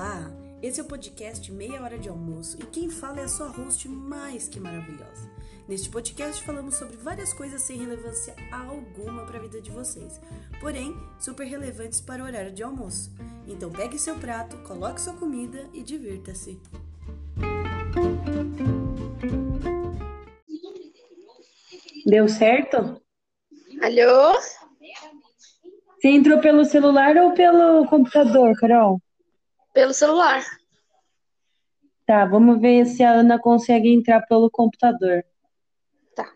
Olá! Esse é o podcast Meia Hora de Almoço e quem fala é a sua host mais que maravilhosa. Neste podcast falamos sobre várias coisas sem relevância alguma para a vida de vocês, porém super relevantes para o horário de almoço. Então pegue seu prato, coloque sua comida e divirta-se. Deu certo? Alô? Você entrou pelo celular ou pelo computador, Carol? Pelo celular. Tá, vamos ver se a Ana consegue entrar pelo computador. Tá.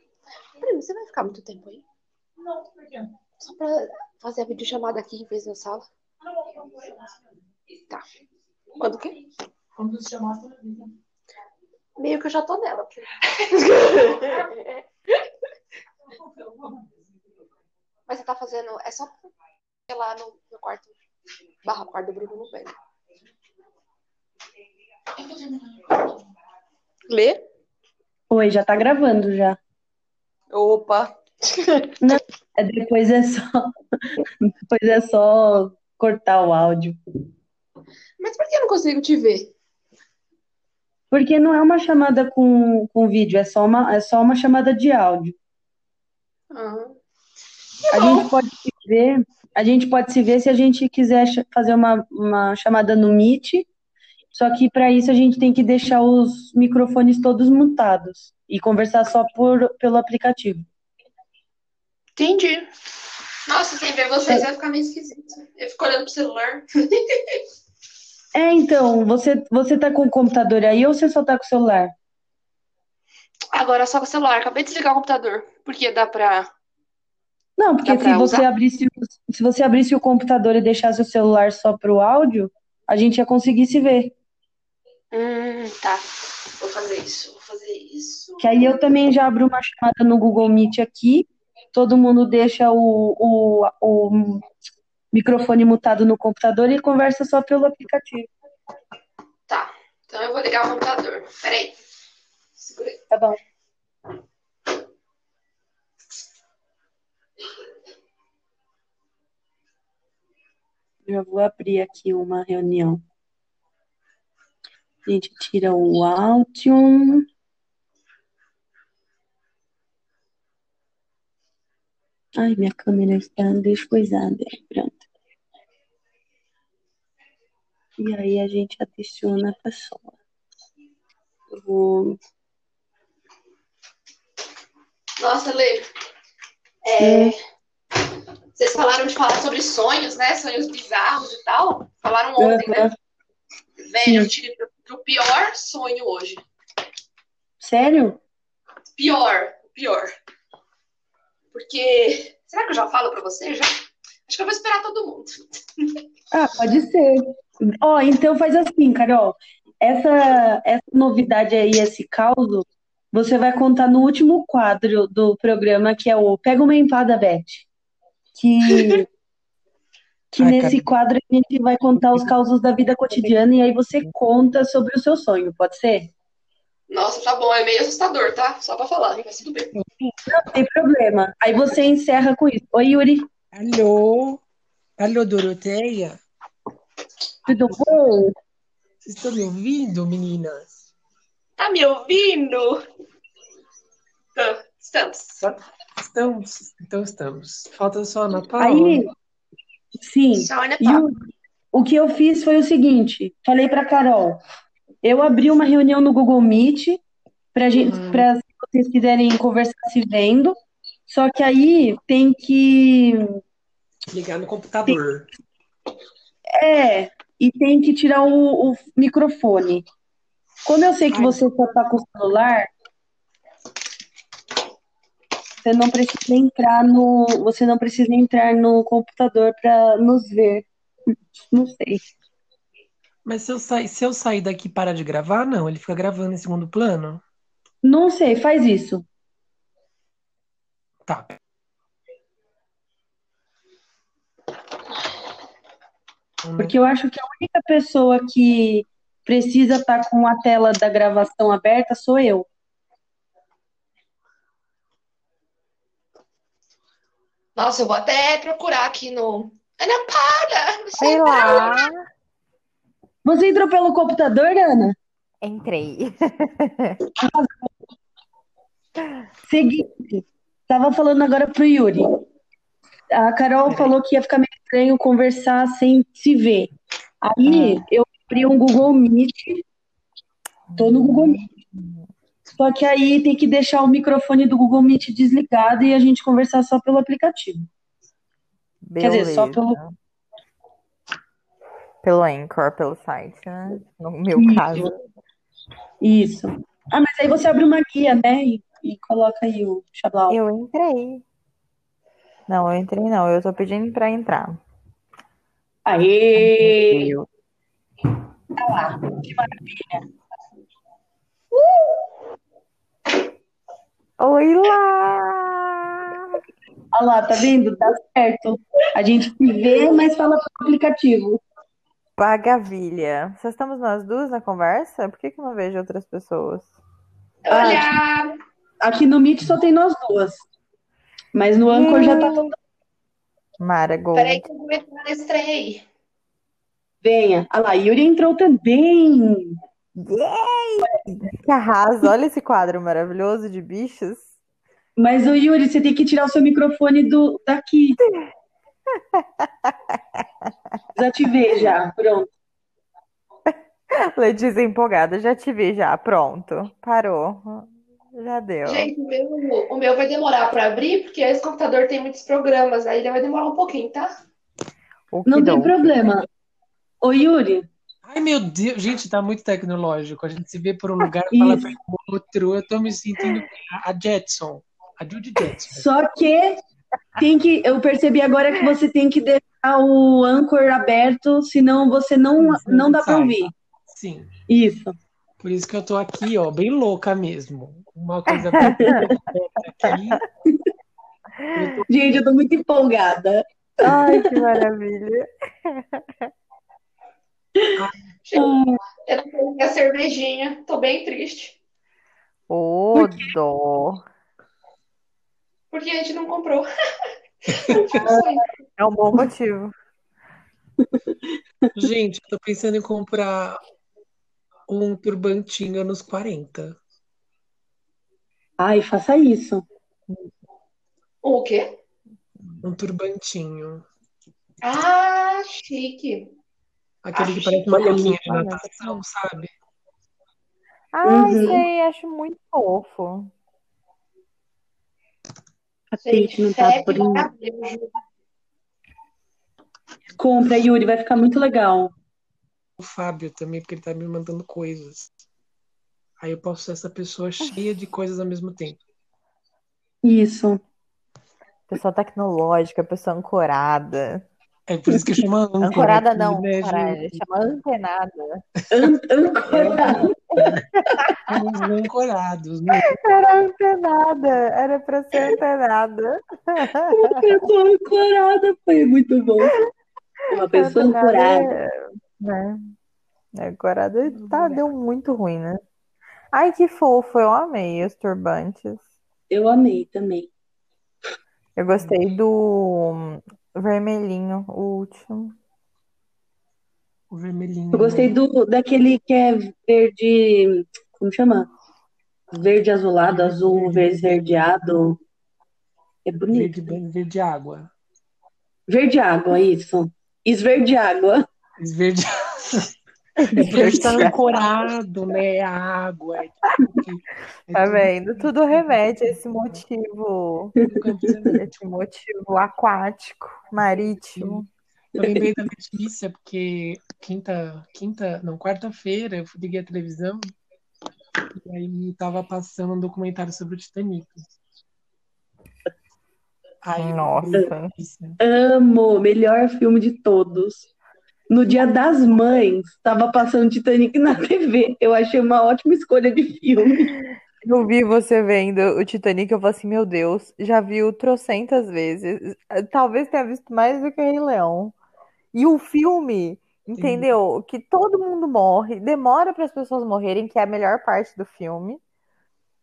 Peraí, você vai ficar muito tempo aí? Não, por quê? Só pra fazer a videochamada aqui em vez da sala? Tá. Quando que? Quando você chamar, você. Meio que eu já tô nela. Mas você tá fazendo. É só ir lá no, no quarto. Barra quarto do Bruno no velho. Lê? Oi, já tá gravando já. Opa! É, Depois é só, depois é só cortar o áudio. Mas por que eu não consigo te ver? Porque não é uma chamada com, com vídeo, é só uma, é só uma chamada de áudio. Ah. A gente pode se ver, a gente pode se ver se a gente quiser fazer uma, uma chamada no Meet, só que para isso a gente tem que deixar os microfones todos mutados e conversar só por, pelo aplicativo. Entendi. Nossa, sem ver vocês vai ficar meio esquisito. Eu fico olhando pro celular. É, então, você, você tá com o computador aí ou você só tá com o celular? Agora só com o celular. Acabei de desligar o computador. Porque dá pra. Não, porque Dá se você usar? abrisse, o- se você abrisse o computador e deixasse o celular só pro áudio, a gente ia conseguir se ver. Hum, tá. Vou fazer isso. Vou fazer isso. Que aí eu também já abro uma chamada no Google Meet aqui, todo mundo deixa o, o, o microfone mutado no computador e conversa só pelo aplicativo. Tá. Então eu vou ligar o computador. Peraí. Segura aí. Tá bom. Já vou abrir aqui uma reunião. A gente tira o áudio. Ai, minha câmera está descoisada. Pronto. E aí a gente adiciona a pessoa. Eu vou. Nossa, Lê. É, Vocês falaram de falar sobre sonhos, né? Sonhos bizarros e tal. Falaram ontem, né? Velho, eu tive o pior sonho hoje. Sério? Pior, pior. Porque. Será que eu já falo pra você? Já? Acho que eu vou esperar todo mundo. Ah, pode ser. Ó, então faz assim, Carol. Essa, essa novidade aí, esse caos, você vai contar no último quadro do programa, que é o Pega uma empada, Beth. Que, que Ai, nesse quadro a gente vai contar os causos da vida cotidiana e aí você conta sobre o seu sonho, pode ser? Nossa, tá bom, é meio assustador, tá? Só pra falar, mas tudo bem. Não tem problema. Aí você encerra com isso. Oi, Yuri, Alô? Alô, Doroteia? tudo bom? Vocês estão me ouvindo, meninas? Tá me ouvindo? Estamos. Estamos, então estamos. Falta só a Ana Paula. Aí, sim. Só E Paula. o, o que eu fiz foi o seguinte: falei para Carol, eu abri uma reunião no Google Meet para gente, Uhum. para se vocês quiserem conversar se vendo. Só que aí tem que Ligar no computador. é e tem que tirar o, o microfone. Como eu sei que Ai. você só tá com o celular, você não precisa entrar no, você não precisa entrar no computador para nos ver. Não sei. Mas se eu, sair, se eu sair daqui e parar de gravar, não. Ele fica gravando em segundo plano? Não sei, faz isso. Tá. Porque eu acho que a única pessoa que precisa estar com a tela da gravação aberta sou eu. Nossa, eu vou até procurar aqui no. Ana Paula! Você Sei lá. Você entrou pelo computador, Ana? Entrei. Seguinte, tava falando agora pro Yuri. A Carol falou que ia ficar meio estranho conversar sem se ver. Aí eu abri um Google Meet. Tô no Google Meet. Só que aí tem que deixar o microfone do Google Meet desligado e a gente conversar só pelo aplicativo. Quer dizer, só pelo. Beleza. Pelo Anchor, pelo site, né? No meu Isso. caso. Isso. Ah, mas aí você abre uma guia, né? E, e coloca aí o Xablau. Eu entrei. Não, eu entrei não. Eu tô pedindo pra entrar. Aê! Tá lá. Que maravilha. Oi lá! Olha lá, tá vendo? Dá certo. A gente se vê, mas fala pelo aplicativo. Pagavilha. Só estamos nós duas na conversa? Por que que eu não vejo outras pessoas? Ah, Olha! Aqui no Meet só tem nós duas. Mas no Anchor já tá todo. Mara Gold. Peraí que eu vou entrar nesse trem aí. Venha. Olha lá, Yuri entrou também. Yay! Que arraso! Olha esse quadro maravilhoso de bichos. Mas, o Yuri, você tem que tirar o seu microfone do daqui. Desativei já. Pronto. Letícia empolgada, já te vi já. Pronto. Parou. Já deu. Gente, o meu, o meu vai demorar para abrir, porque esse computador tem muitos programas, aí ele vai demorar um pouquinho, tá? Não tem problema. Ô, Yuri, Ai, meu Deus, gente, tá muito tecnológico. A gente se vê por um lugar e fala para outro. Eu tô me sentindo a a Jetson, a Judy Jetson. só que tem que. Eu percebi agora que você tem que deixar o Anchor aberto, senão você não, não dá pra Sai. ouvir. Sim, Isso. por isso que eu tô aqui, ó, bem louca mesmo. Uma coisa bem aqui. Eu tô- Gente, eu tô muito empolgada. Ai, que maravilha. Eu não tenho minha cervejinha, tô bem triste, Ô, dó. porque a gente não comprou. É um bom motivo. Gente, eu tô pensando em comprar um turbantinho nos 40. Ai, faça isso. O quê? Um turbantinho. Ah, chique. Aquele que Acho parece uma roupinha de natação, sabe? Ai, Uhum. sei, acho muito fofo. Patente não tá por maravilhoso. Compra, Yuri, vai ficar muito legal. O Fábio também, porque ele tá me mandando coisas. Aí eu posso ser essa pessoa cheia de coisas ao mesmo tempo. Isso. Pessoa tecnológica, pessoa ancorada. É por isso que chama âncora. Ancorada não, né, caralho, chama antenada. An- Ancorado. Somos ancorados, né? Era antenada, era pra ser antenada. Uma pessoa ancorada foi muito bom. Uma pessoa ancorada. é- Né? Ancorada tá, deu muito ruim, né? Ai, que fofo, eu amei os turbantes. Eu amei também. Eu gostei do vermelhinho, o último. O vermelhinho. Eu gostei do daquele que é verde. Como chama? Verde azulado, azul verde esverdeado. É bonito. Verde, verde água. Verde água, isso. Esverde água. Verde. Verde tá ancorado, né? A água. É tudo- é Tá vendo? Tudo remete a esse motivo, esse motivo aquático, marítimo. Eu lembrei da Letícia, porque quinta, quinta, não, quarta-feira, eu liguei a televisão e aí tava passando um documentário sobre o Titanic. Eu Nossa. Amo, melhor filme de todos. No Dia das Mães, tava passando Titanic na TV. Eu achei uma ótima escolha de filme. Eu vi você vendo o Titanic, eu falei assim, meu Deus, já viu trocentas vezes. Talvez tenha visto mais do que Rei Leão. E o filme, entendeu? Que todo mundo morre, demora para as pessoas morrerem, que é a melhor parte do filme.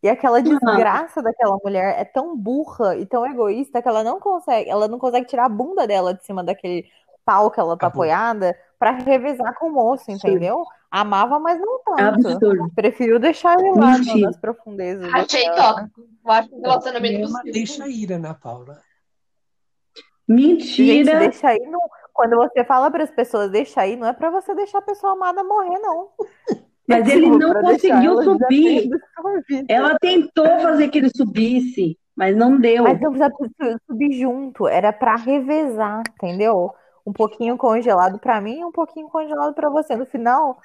E aquela desgraça daquela mulher é tão burra e tão egoísta que ela não consegue, ela não consegue tirar a bunda dela de cima daquele pau que ela tá Acabou. apoiada, pra revezar com o moço, entendeu? Amava, mas não tanto. absurdo. Prefiro deixar ele lá Mentira. nas profundezas. Achei tóxico. Eu acho que o relacionamento possível. deixa ir, Ana Paula. Gente, Mentira. deixa aí. Não... Quando você fala para as pessoas deixa aí, não é para você deixar a pessoa amada morrer, não. Mas ele não deixar conseguiu subir. Ela tentou fazer que ele subisse, mas não deu. Mas não precisa su- subir junto, era pra revezar, entendeu? Um pouquinho congelado pra mim e um pouquinho congelado pra você. No final,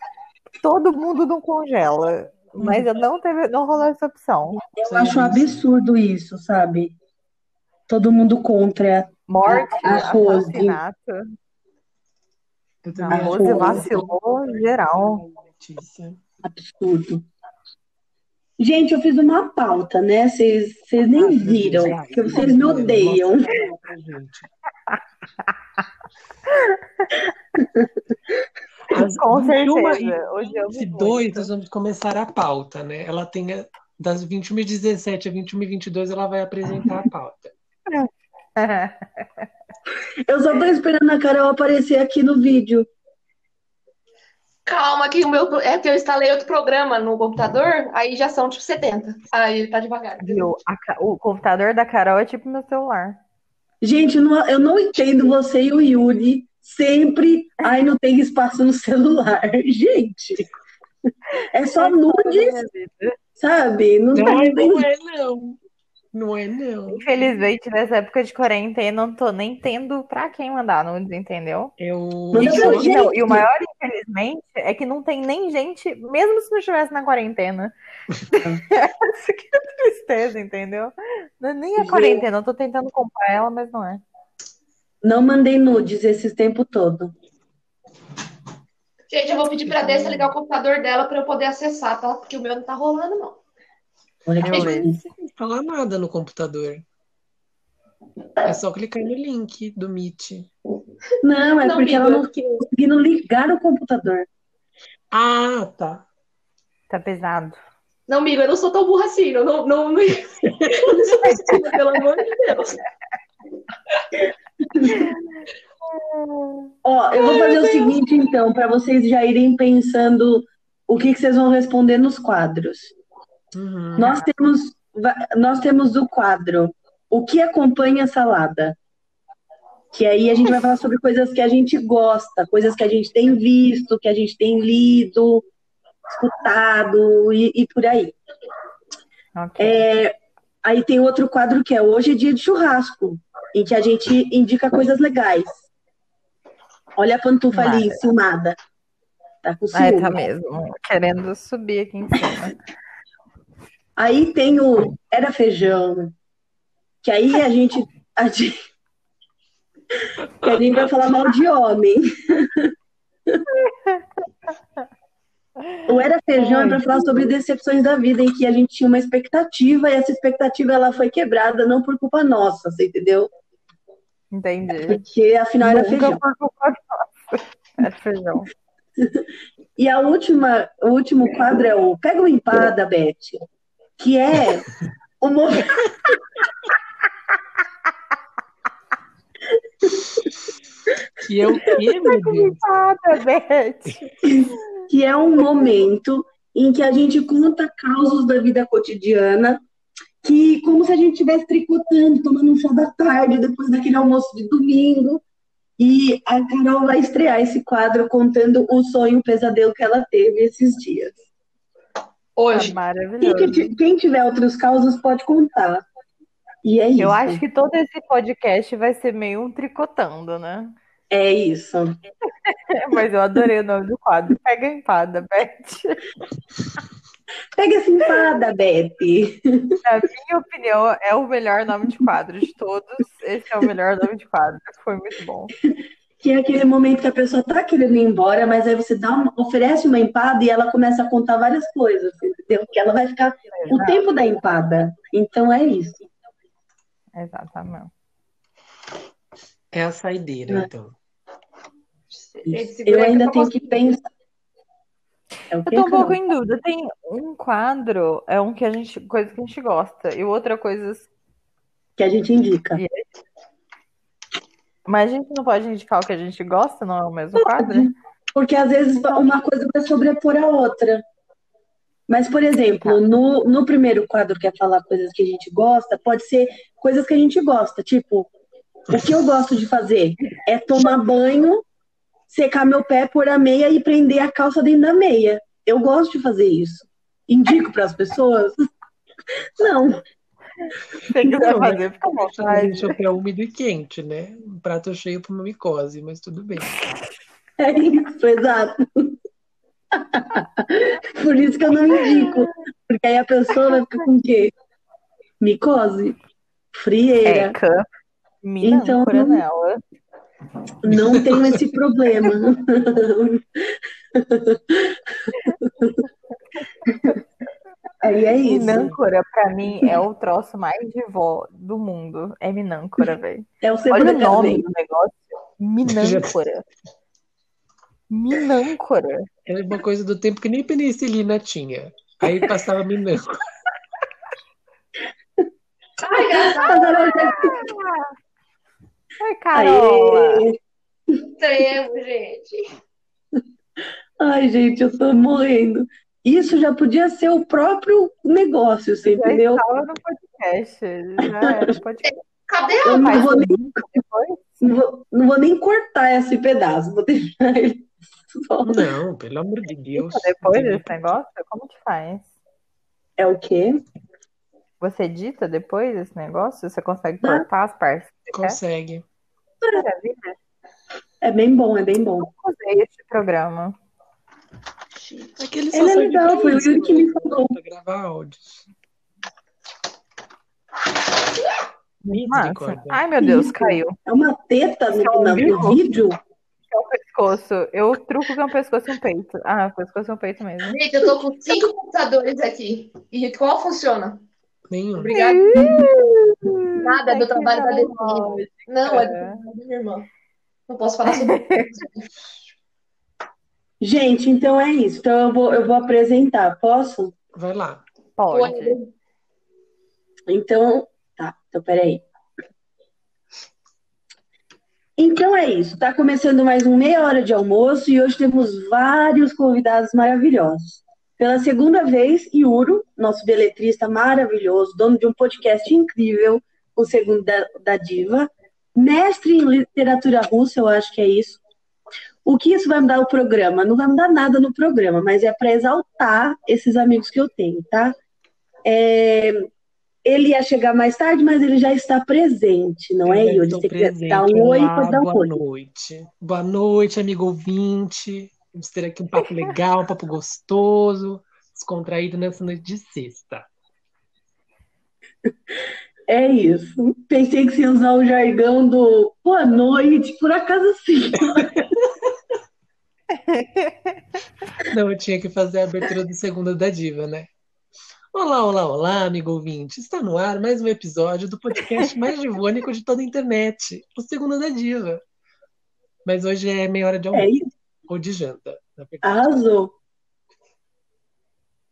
todo mundo não congela. Mas eu não teve, não rolou essa opção. Eu acho um absurdo isso, sabe? Todo mundo contra. Morte, A Rose. assassinato. A acho Rose vacilou geral. Absurdo. Gente, eu fiz uma pauta, né? Vocês vocês nem viram, porque vocês me odeiam. Com 21 certeza. Hoje eu e vi 22 muito. nós vamos começar a pauta, né? Ela tem a- das 21h17 a 21h22 ela vai apresentar a pauta. Eu só tô esperando a Carol aparecer aqui no vídeo. Calma, que o meu. É que eu instalei outro programa no computador, aí já são tipo 70. Aí ele tá devagar. Viu? O computador da Carol é tipo meu celular. Gente, não- eu não entendo você e o Yuri sempre. Ai, não tem espaço no celular. Gente, é só nudes, sabe? Não tem. não é não. Não é não. Infelizmente, nessa época de quarentena, eu não tô nem tendo pra quem mandar nudes, entendeu? Eu E, pra o- gente. não, e o maior, infelizmente, é que não tem nem gente, mesmo se não estivesse na quarentena. Isso que é tristeza, entendeu? Não é nem a Gente. quarentena, eu tô tentando comprar ela, mas não é. Não mandei nudes esse tempo todo. Gente, eu vou pedir pra Dessa ligar o computador dela pra eu poder acessar, tá? Porque o meu não tá rolando, não. Olha que Beleza. difícil. não fala nada no computador. É só clicar no link do Meet. Não, é Não, porque ela não tá conseguindo ligar o computador. Ah, tá. Tá pesado. Não, amigo, eu não sou tão burra assim. Eu não, não, não... Pelo amor de Deus. Ó, eu vou fazer o seguinte, então, para vocês já irem pensando o que que vocês vão responder nos quadros. Uhum. Nós temos, nós temos o quadro O que acompanha a salada? Que aí a gente vai falar sobre coisas que a gente gosta, coisas que a gente tem visto, que a gente tem lido, escutado e, e por aí. Ok. É, aí tem outro quadro que é Hoje é dia de churrasco, em que a gente indica coisas legais. Olha a pantufa ali, Mara. enciumada. Tá com Ai, ciúme. tá mesmo. Querendo subir aqui em cima. Aí tem o Era Feijão, que aí a gente, a gente, que a gente vai falar mal de homem. O Era Feijão é para falar sobre decepções da vida, em que a gente tinha uma expectativa e essa expectativa ela foi quebrada não por culpa nossa, você entendeu? Entendi. Porque afinal era feijão. por culpa nossa. Era feijão. E a última, o último quadro é o Pega uma empada, Beth, que é o momento. Que é o quê, meu Deus? Nada, Beth. que é um momento em que a gente conta causos da vida cotidiana, que como se a gente estivesse tricotando, tomando um chá da tarde, depois daquele almoço de domingo. E a Carol vai estrear esse quadro contando o sonho, o pesadelo que ela teve esses dias. Hoje. Quem, maravilhoso. que ti- quem tiver outros causos pode contar. E é isso. Eu acho que todo esse podcast vai ser meio um tricotando, né? É isso. Mas eu adorei o nome do quadro. Pega a empada, Beth. Pega essa empada, Beth. Na minha opinião, é o melhor nome de quadro de todos. Esse é o melhor nome de quadro. Foi muito bom. Que é aquele momento que a pessoa tá querendo ir embora, mas aí você dá uma- oferece uma empada e ela começa a contar várias coisas, entendeu? Que ela vai ficar o tempo da empada. Então é isso. Exatamente. É a saideira, então. Gente, segura Eu ainda tenho que pensar. É Eu tô um pouco em dúvida. Tem um quadro, é um que a gente, coisa que a gente gosta, e outra coisa. Que a gente indica. Mas a gente não pode indicar o que a gente gosta, não é o mesmo quadro? Porque às vezes uma coisa vai sobrepor a outra. Mas, por exemplo, no, no primeiro quadro que é falar coisas que a gente gosta, pode ser coisas que a gente gosta. Tipo, o que eu gosto de fazer é tomar banho, secar meu pé, pôr a meia e prender a calça dentro da meia. Eu gosto de fazer isso. Indico para as pessoas? Não. Tem que Não, fazer, fica à vontade. Deixa o pé úmido e quente, né? Um prato cheio para uma micose, mas tudo bem. É isso, exato. Por isso que eu não indico. Porque aí a pessoa vai ficar com o quê? Micose? Frieira. Eca. Mina Então, âncora não-. Não tenho esse problema. Aí é isso. Minâncora, pra mim, é o troço mais de vó do mundo. É minâncora, velho. É o Olha o nome do negócio. Minâncora. Minâncora. Era uma coisa do tempo que nem penicilina tinha. Aí passava minão. Ai, engraçado. Ai, Carola. Aê. Extremo, gente. Ai, gente, eu tô morrendo. Isso já podia ser o próprio negócio, você Já entendeu? estava no podcast. Já era o podcast. Cadê Eu a não vou nem, não vou, não vou nem cortar esse pedaço, vou deixar ele só. Não, pelo amor de Deus. Depois desse negócio? Como que faz? É o quê? Você edita depois desse negócio? Você consegue Ah. cortar as partes? Consegue. Maravilha. É bem bom, é bem bom. Eu usei esse programa. Aquele Ele é legal, foi o Yuri que me falou. Pra gravar áudios. Massa. Ai, meu Deus, Isso. caiu. É uma teta no, é no vídeo? É um pescoço. Eu truco que é um pescoço e um peito. Ah, pescoço e um peito mesmo. Gente, eu tô com cinco computadores aqui. E qual funciona? Nenhum. Obrigada. Nada, é do trabalho da Letícia. lógica. Não, é do trabalho da minha irmã. Não posso falar sobre isso. Gente, então é isso. Então eu vou, eu vou apresentar. Posso? Vai lá. Pode. Então, tá. Então, peraí. Então é isso. Tá começando mais um meia hora de almoço e hoje temos vários convidados maravilhosos. Pela segunda vez, Yuro, nosso beletrista maravilhoso, dono de um podcast incrível, o segundo da, da Diva, mestre em literatura russa, eu acho que é isso. O que isso vai mudar o programa? Não vai mudar nada no programa, mas é para exaltar esses amigos que eu tenho, tá? É, ele ia chegar mais tarde, mas ele já está presente, não é, Eu Yuri? estou Você quer presente. dar um oi, Olá, pode dar um boa oi. noite. Boa noite, amigo ouvinte. Vamos ter aqui um papo legal, um papo gostoso, descontraído nessa noite de sexta. É isso. Pensei que você ia usar o jargão do boa noite, por acaso sim. Não, eu tinha que fazer a abertura do Segunda da Diva, né? Olá, olá, olá, amigo ouvinte. Está no ar mais um episódio do podcast mais divônico de toda a internet, o Segunda da Diva. Mas hoje é meia hora de É almoço, isso. ou de janta. Arrasou.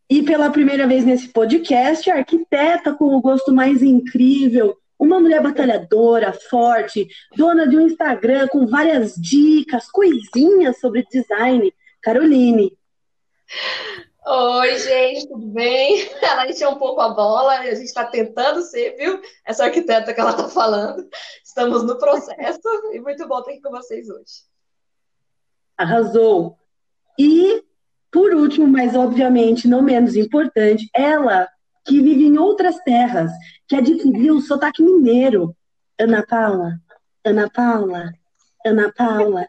E pela primeira vez nesse podcast, a arquiteta com o gosto mais incrível, uma mulher batalhadora, forte, dona de um Instagram com várias dicas, coisinhas sobre design, Caroline. Oi, gente, tudo bem? Ela encheu um pouco a bola a gente está tentando ser, viu? Essa arquiteta que ela está falando. Estamos no processo e muito bom estar aqui com vocês hoje. Arrasou. E, por último, mas obviamente não menos importante, ela que vive em outras terras, que adquiriu o sotaque mineiro. Ana Paula, Ana Paula, Ana Paula.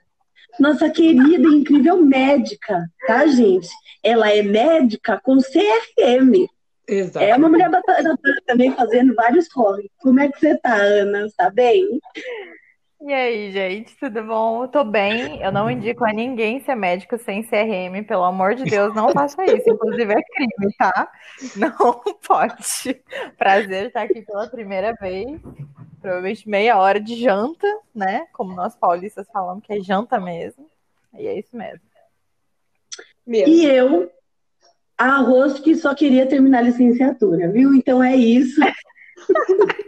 Nossa querida e incrível médica, tá, gente? Ela é médica com CRM. Exato. É uma mulher batalhadora também fazendo vários corres. Como é que você tá, Ana? Tá bem? E aí, gente, tudo bom? Tô bem. Eu não indico a ninguém ser médico sem CRM, pelo amor de Deus, não faça isso. Inclusive é crime, tá? Não pode. Prazer estar aqui pela primeira vez. Provavelmente meia hora de janta, né? Como nós paulistas falamos que é janta mesmo. E é isso mesmo. Meu, E eu, arroz que só queria terminar a licenciatura, viu? Então é isso.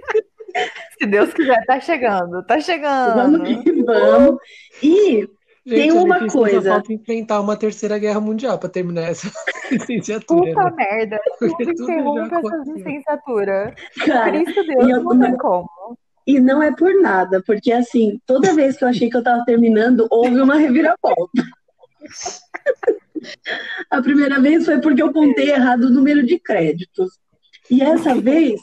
Se Deus quiser, tá chegando, tá chegando. Vamos que vamos. E Tem uma a licença coisa. Só falta enfrentar uma terceira guerra mundial para terminar essa licenciatura. Puta né? merda. Porque Tudo interrompe essas aconteceu. licenciaturas. Cara, Cristo Deus, e eu- não tem como. e não é por nada, porque assim, toda vez que eu achei que eu tava terminando, houve uma reviravolta. A primeira vez foi porque eu contei errado o número de créditos. E essa vez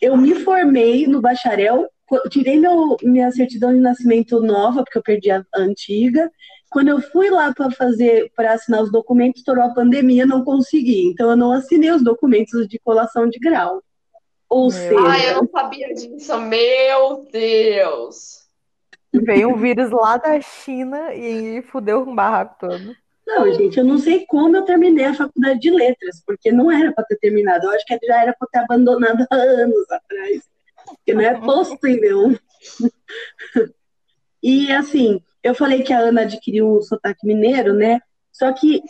eu me formei no bacharel, tirei meu, minha certidão de nascimento nova, porque eu perdi a antiga. Quando eu fui lá para fazer, para assinar os documentos, estourou a pandemia, não consegui. Então eu não assinei os documentos de colação de grau. Ou Meu. seja, Ai, eu não sabia disso. Meu Deus. Veio um vírus lá da China e fudeu com o barraco todo. Não, gente, eu não sei como eu terminei a faculdade de letras, porque não era para ter terminado. Eu acho que já era para ter abandonado há anos atrás, porque não é possível. E assim, eu falei que a Ana adquiriu o sotaque mineiro, né? Só que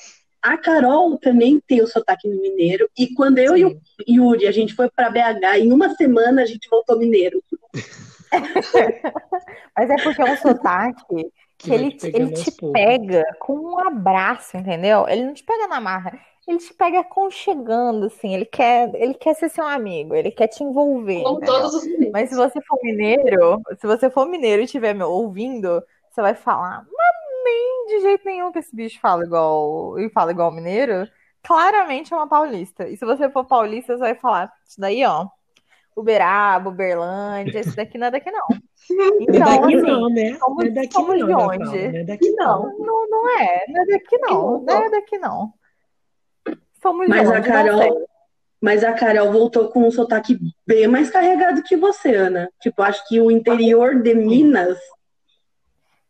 a Carol também tem o sotaque mineiro. E quando eu e o Yuri a gente foi para BH, em uma semana a gente voltou mineiro. Mas é porque é um sotaque que ele, te ele te poucos. pega com um abraço, entendeu? Ele não te pega na marra, ele te pega aconchegando, assim. Ele quer, ele quer ser seu amigo, ele quer te envolver, entendeu? todos os meninos. Mas se você for mineiro, se você for mineiro e estiver me ouvindo, você vai falar, mas nem de jeito nenhum que esse bicho fala igual e fala igual mineiro. Claramente é uma paulista. E se você for paulista, você vai falar, isso daí, ó, Uberaba, Uberlândia, esse daqui não é daqui não. Não é Então, daqui assim, não, né? somos- Não é daqui somos não, de Natal. onde? Não é daqui não. não, não, não é, não é daqui não, não é daqui não. Somos de Mas a onde? Não sei. Carol, mas a Carol voltou com um sotaque bem mais carregado que você, Ana. Tipo, acho que o interior de Minas,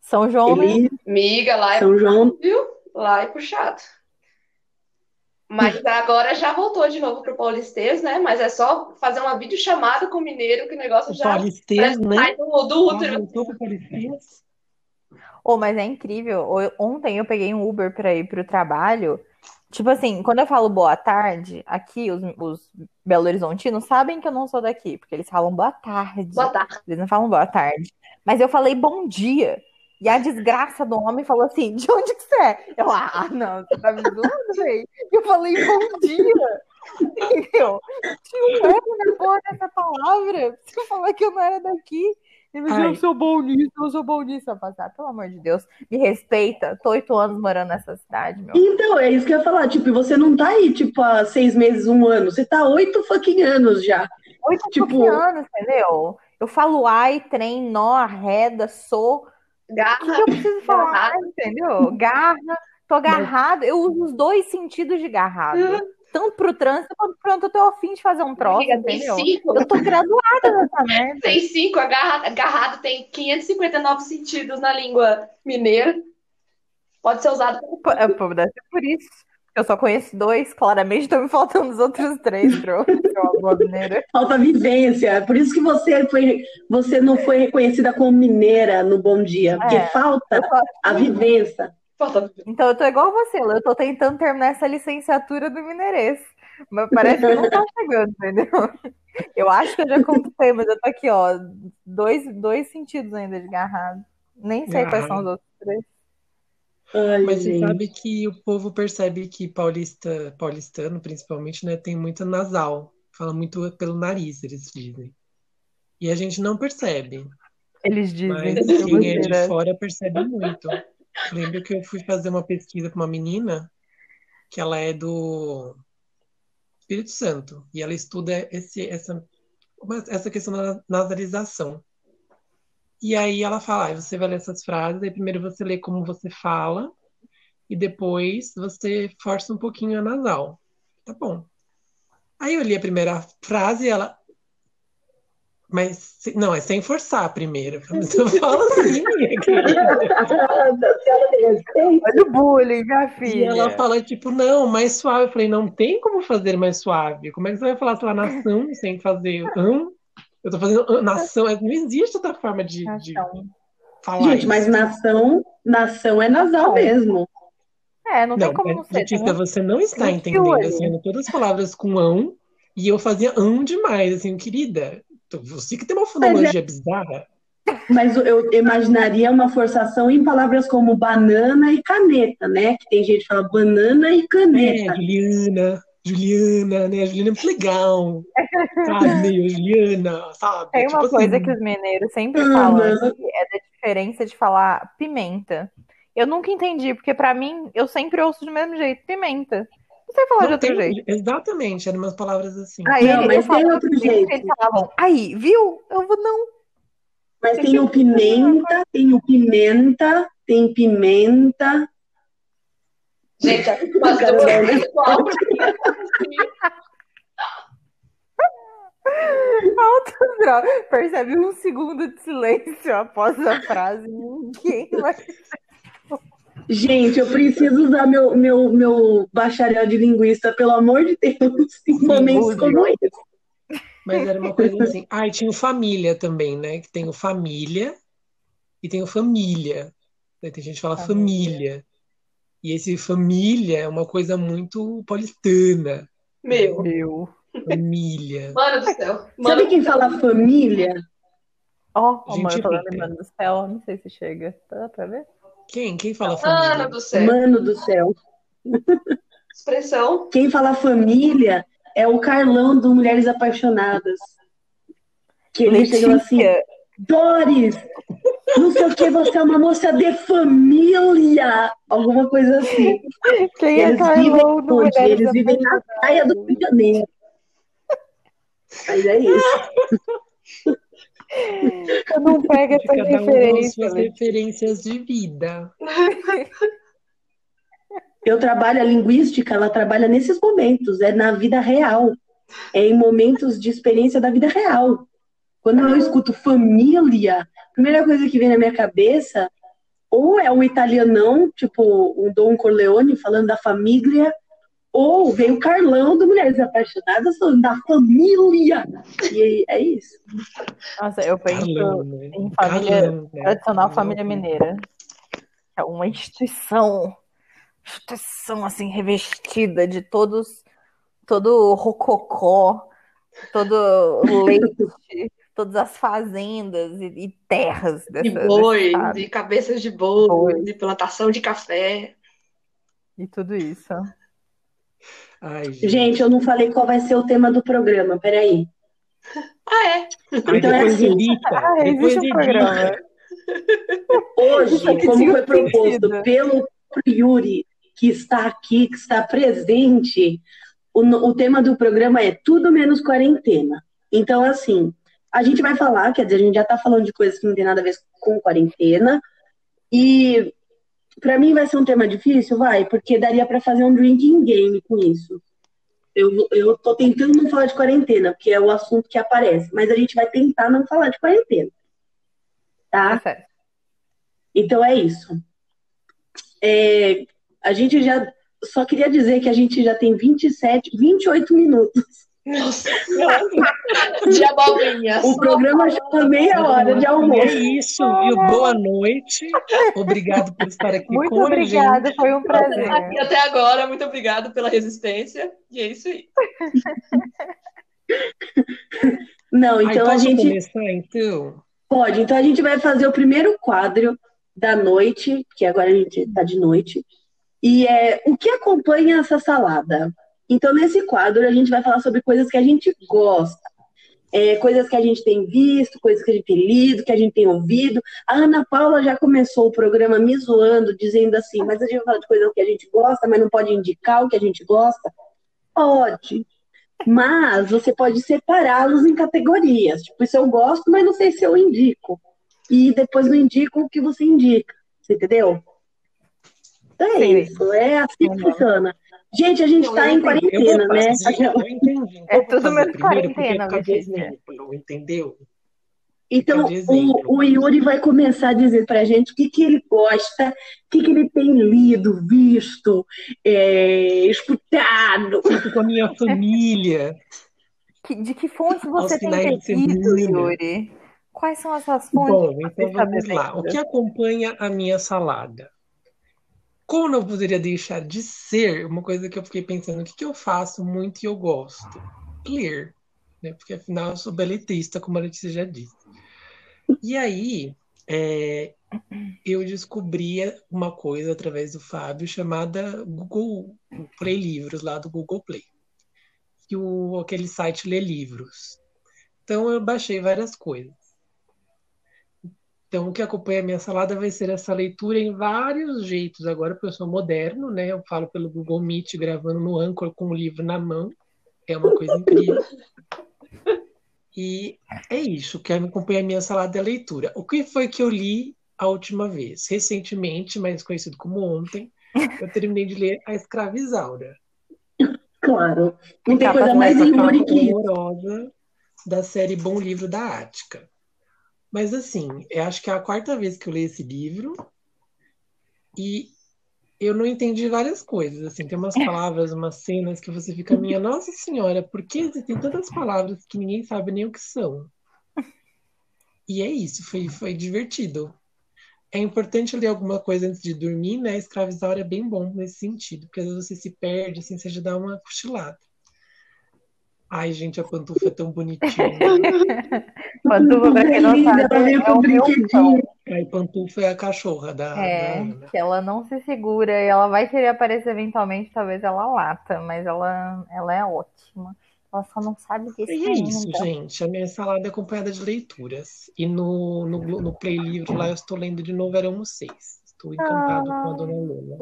São João, né? ele, Miga, lá é, São João, viu? Lá é puxado. Mas agora já voltou de novo pro Paulistês, né? Mas é só fazer uma videochamada com o mineiro que o negócio O já que né? sai do, do útero. Oh, mas é incrível. O- Ontem eu peguei um Uber pra ir pro trabalho. Tipo assim, quando eu falo boa tarde, aqui os, os Belo Horizontinos sabem que eu não sou daqui, porque eles falam boa tarde. Boa tarde. Eles não falam boa tarde. Mas eu falei bom dia. E a desgraça do homem falou assim: de onde que você é? Eu, ah, não, você tá me zoando, velho. Eu falei bom dia. Entendeu? Tinha um erro na porra dessa palavra. Você falar que eu não era daqui. Ele falou, Ai. eu sou bom nisso, eu sou bom nisso. Eu falei, ah, pelo amor de Deus, me respeita. Tô oito anos morando nessa cidade, meu. Então, é isso que eu ia falar. Tipo, você não tá aí, tipo, há seis meses, um ano. Você tá oito fucking anos já. Oito tipo- fucking anos, entendeu? Eu falo ai, trem, nó, arreda, sou. O que, Garra. que eu preciso falar, Garrado. entendeu? Garra, tô agarrado. Eu uso os dois sentidos de garrado. Tanto pro trânsito quanto pronto, eu tô afim de fazer um troço, Amiga, tem entendeu? cinco. Eu tô graduada nessa merda. Tem cinco. Agarra- Agarrado tem 559 sentidos na língua mineira. Pode ser usado Pô, é, Deve ser por isso. Eu só conheço dois, claramente estão me faltando os outros três boa mineira. Falta vivência. Por isso que você foi, você não foi reconhecida como mineira no Bom Dia, porque É. falta a vivência. Falta Então eu tô igual você, eu tô tentando terminar essa licenciatura do mineirês. Mas parece que não tá chegando, entendeu? Eu acho que eu já conquistei, mas eu tô aqui, ó, dois, dois sentidos ainda de garrado. Nem sei quais são os outros três. Ai, Mas você gente. sabe que o povo percebe que paulista, paulistano, principalmente, né, tem muito nasal. Fala muito pelo nariz, eles dizem. E a gente não percebe. Eles dizem Mas que quem é de você fora percebe muito. Lembro que eu fui fazer uma pesquisa com uma menina que ela é do Espírito Santo e ela estuda esse, essa, essa questão da nasalização. E aí ela fala, ah, você vai ler essas frases, aí primeiro você lê como você fala e depois você força um pouquinho a nasal. Tá bom. Aí eu li a primeira frase e ela. Mas não, é sem forçar a primeira. Eu falo assim, minha. Olha o bullying, minha E filha. ela fala, tipo, não, mais suave. Eu falei, não tem como fazer mais suave. Como é que você vai falar sua nação sem fazer hum? Eu tô fazendo hum, nação. Não existe outra forma de, de falar Gente, mas isso. nação, nação é nasal mesmo. É, não tem Não, como é- não ser. Letícia, Tem um- você não está tem entendendo. Assim, todas as palavras com ão e eu fazia ão demais. Assim, querida, você que tem uma fonologia bizarra. Mas eu imaginaria uma forçação em palavras como banana e caneta, né? Que tem gente que fala banana e caneta. É, Juliana, Juliana, né? Juliana é muito legal. Sabe, meio Juliana, sabe? Tem uma Tipo coisa assim, que os mineiros sempre Uhum. falam, que é da diferença de falar pimenta. Eu nunca entendi, porque pra mim, eu sempre ouço do mesmo jeito, pimenta. Não sei falar de não outro tem- jeito. Exatamente, eram umas palavras assim. Aí Não, mas tem outro pimenta, jeito. Eles falavam, aí, viu? Eu vou, não. Mas tem o pimenta, tem o pimenta, tem pimenta. Gente, mas eu vou Altas drogas. Percebe um segundo de silêncio após a frase. Ninguém vai. Gente, eu preciso usar meu, meu, meu bacharel de linguista, pelo amor de Deus, em momentos como esse. Mas era uma coisa assim. Ah, e tinha o família também, né? Que tem o família e tem o família. Daí Tem gente que fala família. E esse família é uma coisa muito paulistana. Meu. Meu. Família. Mano do céu. Sabe Mano, quem fala família? Ó, oh, Gente mano, rica. lembrando do céu. Não sei se chega. Dá pra ver? Quem? Quem fala mano família? do céu. Mano do céu. Expressão. Quem fala família é o Carlão do Mulheres Apaixonadas. Que ele chega assim. Doris, não sei o que, você é uma moça de família. Alguma coisa assim. Quem é Eles Carlão do Onde? Eles vivem na praia do Rio de Janeiro. Mas é isso. Eu não pego essa Cada um com referência. suas referências de vida. Eu trabalho a linguística, ela trabalha nesses momentos, é na vida real. É em momentos de experiência da vida real. Quando eu escuto família, a primeira coisa que vem na minha cabeça ou é um italianão, tipo um Dom Corleone falando da família, ou vem o Carlão do Mulheres Apaixonadas falando da família. E é isso. Nossa, eu penso Carlão, né? em família Carlão, né? tradicional Carlão. família mineira. Que é uma instituição, instituição assim revestida de todos, todo rococó, todo leite, todas as fazendas e, e terras De dessa, desse boi, estado. de cabeças de boi, Boi. de plantação de café. e tudo isso. Ai, gente. Gente, eu não falei qual vai ser o tema do programa, peraí. Ah, é? Então é depois assim. edita. Ah, depois existe um edita. programa. Hoje, como foi proposto sentido. pelo Yuri, que está aqui, que está presente, o, o tema do programa é tudo menos quarentena. Então, assim, a gente vai falar, quer dizer, a gente já está falando de coisas que não tem nada a ver com quarentena, e para mim vai ser um tema difícil, vai, porque daria para fazer um drinking game com isso. Eu, eu tô tentando não falar de quarentena, porque é o assunto que aparece, mas a gente vai tentar não falar de quarentena. Tá? Sério. Então é isso. É, a gente já. Só queria dizer que a gente já tem 27, 28 minutos. Nossa, de abobrinha. O programa já tá meia hora de É almoço. isso, viu? Boa noite. Obrigado por estar aqui Muito com a obrigada, gente. foi um prazer. Aqui até agora, muito obrigado pela resistência. E é isso aí. Não, Ai, então a posso gente começar, então? pode. Então a gente vai fazer o primeiro quadro da noite, que agora a gente tá de noite. E é o que acompanha essa salada. Então, nesse quadro, a gente vai falar sobre coisas que a gente gosta. É, coisas que a gente tem visto, coisas que a gente tem lido, que a gente tem ouvido. A Ana Paula já começou o programa me zoando, dizendo assim, mas a gente vai falar de coisas que a gente gosta, mas não pode indicar o que a gente gosta? Pode. Mas você pode separá-los em categorias. Tipo, isso eu gosto, mas não sei se eu indico. E depois eu indico o que você indica. Você entendeu? Então é Sim. isso. É assim que funciona. Gente, a gente Eu tá em quarentena, né? eu entendi. Então É tudo menos quarentena, exemplo, entendeu? Então, o, o Yuri vai começar a dizer pra gente o que, que ele gosta, o que, que ele tem lido, visto, é, escutado. Com a minha família. De que fontes você tem bebido. Yuri? Quais são essas fontes Bom, então está vamos lá. O que acompanha a minha salada? Como não poderia deixar de ser uma coisa que eu fiquei pensando, o que, que eu faço muito e eu gosto? Ler, né? Porque afinal eu sou beletrista, como a Letícia já disse. E aí, é, eu descobri uma coisa através do Fábio chamada Google Play Livros, lá do Google Play. Que o, aquele site lê livros. Então eu baixei várias coisas. Então, o que acompanha a minha salada vai ser essa leitura em vários jeitos. Agora, porque eu sou moderno, né? Eu falo pelo Google Meet, gravando no Anchor com o livro na mão. É uma coisa incrível. E é isso, que acompanha a minha salada é a leitura. O que foi que eu li a última vez? Recentemente, mais conhecido como ontem, eu terminei de ler A Escravizaura. Claro. Não tem coisa mais isso. da série Bom Livro da Ática. Mas assim, eu acho que é a quarta vez que eu leio esse livro e eu não entendi várias coisas. Assim, tem umas palavras, umas cenas que você fica, minha Nossa Senhora, por que existem tantas palavras que ninguém sabe nem o que são? E é isso, foi, foi divertido. É importante ler alguma coisa antes de dormir, né? Escravizar é bem bom nesse sentido, porque às vezes você se perde, assim, você já dá uma cochilada. Ai, gente, a pantufa é tão bonitinha. pantufa, pra quem não sabe, é o meu cão. A pantufa é a cachorra da, é, da que ela não se segura e ela vai querer aparecer eventualmente, talvez ela lata, mas ela, ela é ótima. Ela só não sabe o que E é isso, gente. A minha salada é acompanhada de leituras. E no, no, no Play Livro lá eu estou lendo de novo Éramos Seis. Estou encantado ah. com a Dona Lula.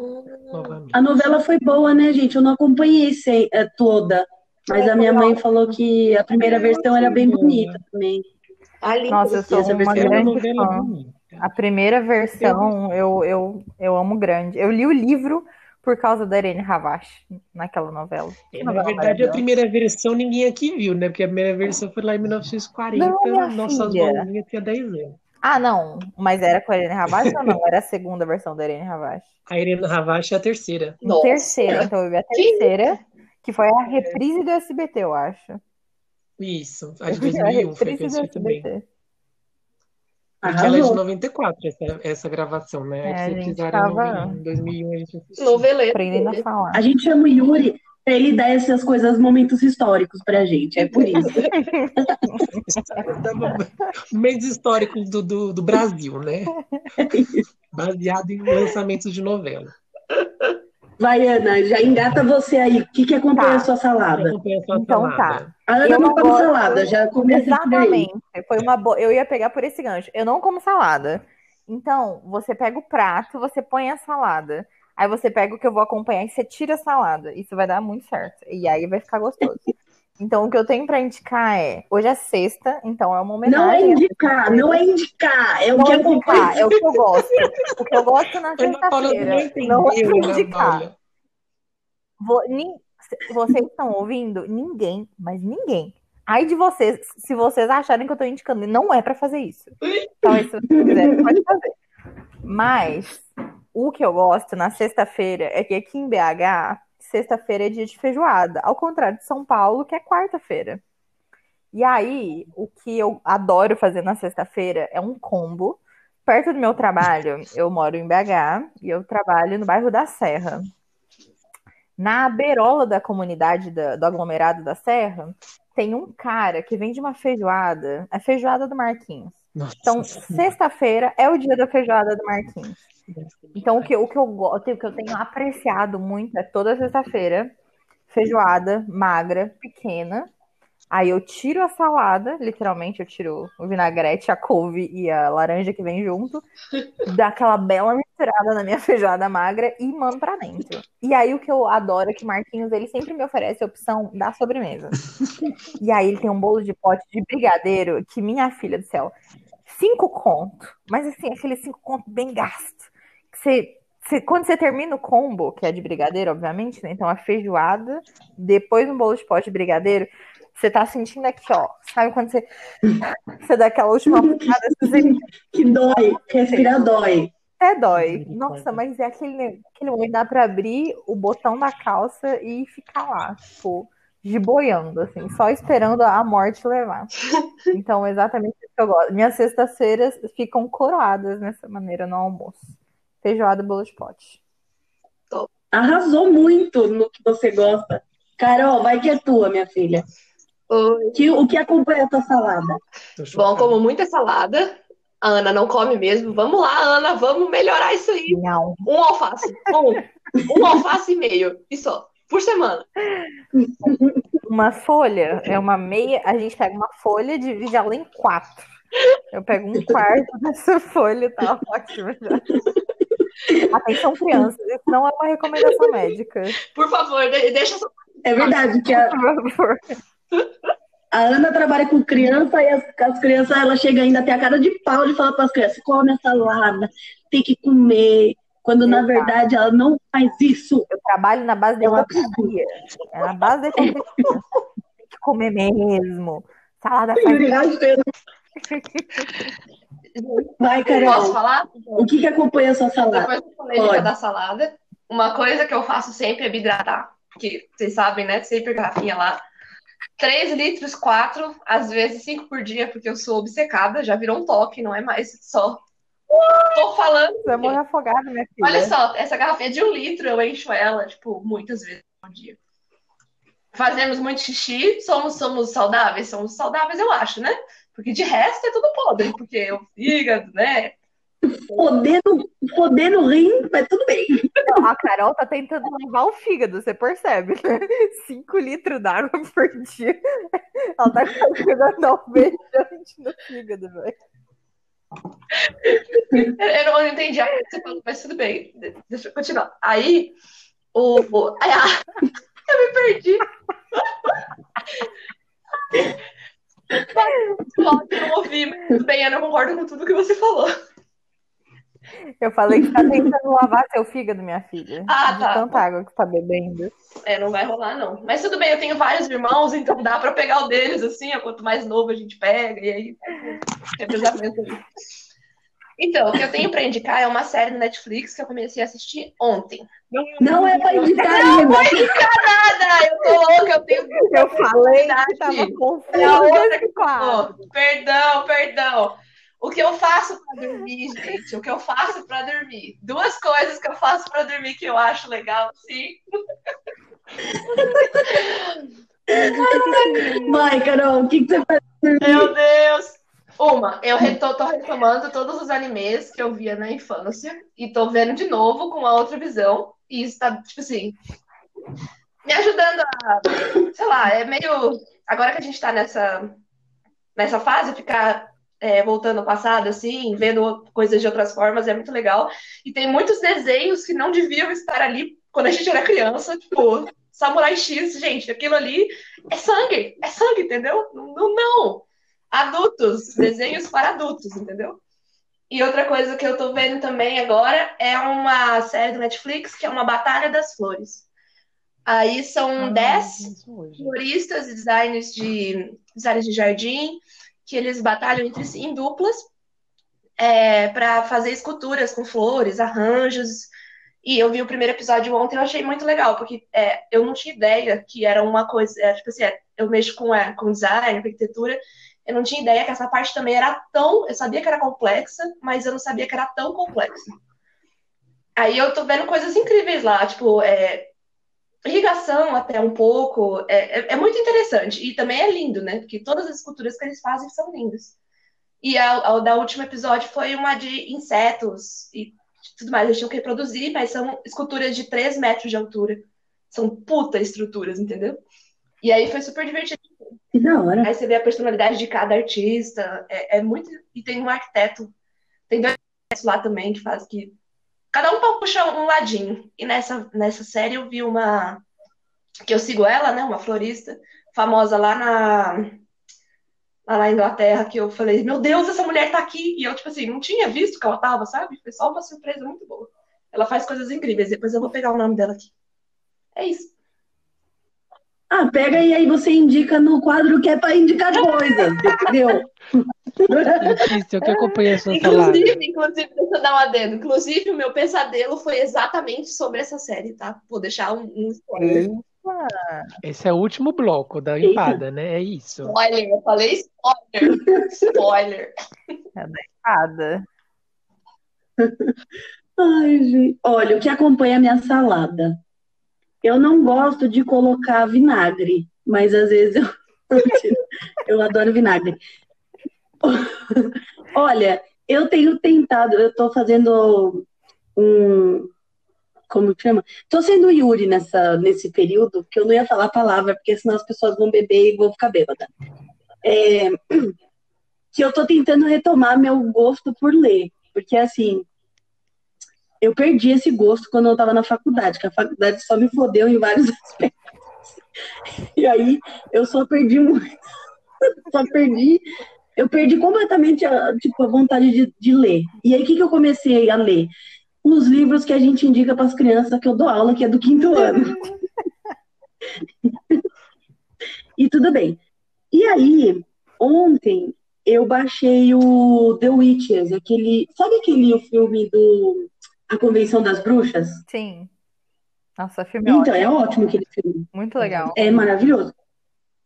Novamente. A novela foi boa, né, gente? Eu não acompanhei sem, é, toda. Mas a minha mãe falou que a primeira versão era bem bonita também. Nossa, eu sou uma grande fã. A primeira versão eu, eu, eu amo grande. Eu li o livro por causa da Irene Ravache naquela novela. É, na verdade, a primeira versão ninguém aqui viu, né? Porque a primeira versão foi lá em 1940, não, nossas mãozinhas tinha 10 anos. Ah, não. Mas era com a Irene Ravache ou não? Era a segunda versão da Irene Ravache? A Irene Ravache é a terceira. Nossa. Terceira, então eu vi a terceira. Que foi a reprise do SBT, eu acho. Isso, a de 2001 a foi que eu também. Porque ela é de 94, essa, essa gravação, né? É, a gente tava... em 2001 a gente assistiu. Noveleiro. Aprendendo a falar. A gente chama o Yuri pra ele dar essas coisas, momentos históricos pra gente, é por isso. Momentos históricos do, do, do Brasil, né? Baseado em lançamentos de novela. Vai, Ana, já engata você aí. O que, que acompanha tá. a sua salada? A sua então salada? tá. A Ana eu não come gosto... salada, já começa Exatamente. Foi uma boa. Eu ia pegar por esse gancho. Eu não como salada. Então, você pega o prato, você põe a salada. Aí você pega o que eu vou acompanhar e você tira a salada. Isso vai dar muito certo. E aí vai ficar gostoso. Então, o que eu tenho para indicar é: hoje é sexta, então é uma homenagem. Não é indicar, não é indicar, é o não que é indicar, é o que eu gosto. O que eu gosto na sexta-feira. Não é indicar. Vou, ni, vocês estão ouvindo? Ninguém, mas ninguém. Ai de vocês, se vocês acharem que eu tô indicando, não é para fazer isso. Então, se vocês quiserem, pode fazer. Mas, o que eu gosto na sexta-feira é que aqui em BH sexta-feira é dia de feijoada, ao contrário de São Paulo, que é quarta-feira. E aí, o que eu adoro fazer na sexta-feira é um combo. Perto do meu trabalho, eu moro em BH e eu trabalho no bairro da Serra. Na beirola da comunidade da, do aglomerado da Serra, tem um cara que vende uma feijoada, a feijoada do Marquinhos. Nossa. Então, sexta-feira é o dia da feijoada do Marquinhos. Então, o que, o que eu gosto, o que eu tenho apreciado muito é toda sexta-feira, feijoada magra, pequena. Aí eu tiro a salada, literalmente, eu tiro o vinagrete, a couve e a laranja que vem junto, dá aquela bela misturada na minha feijoada magra e mando pra dentro. E aí o que eu adoro é que Marquinhos, ele sempre me oferece a opção da sobremesa. E aí ele tem um bolo de pote de brigadeiro que, minha filha do céu, cinco conto. Mas assim, aquele cinco conto bem gasto você, você, quando você termina o combo, que é de brigadeiro, obviamente, né? Então a feijoada, depois um bolo de pote de brigadeiro, você tá sentindo aqui, ó. Sabe quando você, você dá aquela última puxada? Você... Que dói, respirar dói. É dói. Nossa, mas é aquele, aquele momento dá pra abrir o botão da calça e ficar lá, tipo, de boiando, assim, só esperando a morte levar. Então, exatamente isso que eu gosto. Minhas sextas-feiras ficam coroadas nessa maneira no almoço feijoada e bolo de pote. Arrasou muito no que você gosta. Carol, vai que é tua, minha filha. Oi. Que, o que acompanha a tua salada? Bom, como muita salada, A Ana não come mesmo. Vamos lá, Ana, vamos melhorar isso aí. Não. Um alface. Um. Um alface e meio. E só. Por semana. Uma folha é uma meia. A gente pega uma folha e divide ela em quatro. Eu pego um quarto dessa folha, tá ótimo já. Atenção, crianças, isso não é uma recomendação médica. Por favor, de- deixa essa. É verdade, que a, Por favor. a Ana trabalha com criança e as, as crianças, ela chega ainda até a cara de pau de falar para as crianças, come a salada, tem que comer. Quando na Exato. verdade ela não faz isso. Eu trabalho na base da hipocrisia. É na base da hipocrisia. Tem que comer mesmo. Salada faz Vai, Posso Carol. falar? O que, que acompanha a sua salada? Depois que eu falei de Pode. cada salada, uma coisa que eu faço sempre é me hidratar. Que vocês sabem, né? Sempre garrafinha lá. 3 litros, 4, às vezes 5 por dia, porque eu sou obcecada, já virou um toque, não é mais só. Tô falando. Você morrer afogado, minha filha. Olha só, essa garrafinha de um litro eu encho ela, tipo, muitas vezes por dia. Fazemos muito xixi, somos, somos saudáveis? Somos saudáveis, eu acho, né? Porque de resto é tudo podre, porque o fígado, né? Podendo, podendo rim, mas tudo bem. Não, a Carol tá tentando lavar o fígado, você percebe, né? 5 litros d'água por dia. Ela tá chegando alvejante no fígado, velho. Eu, eu não entendi a que você falou, mas tudo bem. De- Deixa eu continuar. Aí, o. o ai, ah, eu me perdi. Eu não ouvi, mas bem, eu não concordo com tudo que você falou. Eu falei que tá tentando lavar seu fígado, minha filha. Ah, de tá. tanta água que tá bebendo. É, não vai rolar, não. Mas tudo bem, eu tenho vários irmãos, então dá pra pegar o deles, assim, ó, quanto mais novo a gente pega, e aí revezamento ali. Então, o que eu tenho pra indicar é uma série no Netflix que eu comecei a assistir ontem. Não é pra indicar ainda. Nada, eu tô louca, eu tenho Eu falei que tava É a confusa outra esse quadro. Oh, perdão, perdão. O que eu faço pra dormir, gente? O que eu faço pra dormir? Duas coisas que eu faço pra dormir que eu acho legal, sim. Vai, Carol, o que, que você faz? Meu Deus! Uma, eu re- tô, retomando todos os animes que eu via na infância e tô vendo de novo com uma outra visão. E isso tá, tipo assim, me ajudando a, sei lá, é meio. Agora que a gente tá nessa, nessa fase, ficar é, voltando ao passado, assim, vendo coisas de outras formas, é muito legal. E tem muitos desenhos que não deviam estar ali quando a gente era criança, tipo, Samurai X, gente, aquilo ali é sangue, é sangue, entendeu? Não, não. Adultos, desenhos para adultos, entendeu? E outra coisa que eu tô vendo também agora é uma série do Netflix que é uma Batalha das Flores. Aí são 10 floristas e designers de, designers de jardim que eles batalham entre si em duplas é, para fazer esculturas com flores, arranjos. E eu vi o primeiro episódio ontem, eu achei muito legal, porque é, eu não tinha ideia que era uma coisa, é, tipo assim, é, eu mexo com, é, com design, arquitetura, eu não tinha ideia que essa parte também era tão, eu sabia que era complexa, mas eu não sabia que era tão complexa. Aí eu tô vendo coisas incríveis lá, tipo, é, irrigação até um pouco, é, é, é muito interessante. E também é lindo, né? Porque todas as esculturas que eles fazem são lindas. E a, da último episódio foi uma de insetos e tudo mais. Eles tinham que reproduzir, mas são esculturas de 3 metros de altura. São puta estruturas, entendeu? E aí foi super divertido. Que da hora. Aí você vê a personalidade de cada artista. É, é muito. E tem um arquiteto. Tem dois arquitetos lá também que faz que. Cada um puxa um ladinho. E nessa, nessa série eu vi uma. Que eu sigo ela, né? Uma florista famosa lá na. Lá na Inglaterra, que eu falei, meu Deus, essa mulher tá aqui. E eu, tipo assim, não tinha visto que ela tava, sabe? Foi só uma surpresa muito boa. Ela faz coisas incríveis. Depois eu vou pegar o nome dela aqui. É isso. Ah, pega e aí você indica no quadro que é pra indicar coisas, entendeu? Letícia, o que acompanha a sua salada? Inclusive, inclusive, deixa eu dar um adendo. Inclusive, o meu pesadelo foi exatamente sobre essa série, tá? Vou deixar um, um spoiler. Esse é o último bloco da empada, né? É isso. Spoiler, eu falei spoiler. spoiler. É da espada. Ai, gente. Olha, o que acompanha a minha salada? Eu não gosto de colocar vinagre, mas às vezes eu, eu adoro vinagre. Olha, eu tenho tentado, eu tô fazendo um. Como chama? Tô sendo Yuri nessa, nesse período, que eu não ia falar a palavra, porque senão as pessoas vão beber e vão ficar bêbada. É, que eu tô tentando retomar meu gosto por ler. Porque, assim, eu perdi esse gosto quando eu tava na faculdade, que a faculdade só me fodeu em vários aspectos. E aí, eu só perdi muito. só perdi eu perdi completamente a, tipo, a vontade de, de ler. E aí, o que, que eu comecei a ler? Os livros que a gente indica para as crianças que eu dou aula, que é do quinto ano. e tudo bem. E aí, ontem, eu baixei o The Witches, aquele. Sabe aquele o filme do A Convenção das Bruxas? Sim. Nossa, filme é Então, ótimo. é ótimo aquele filme. Muito legal. É maravilhoso.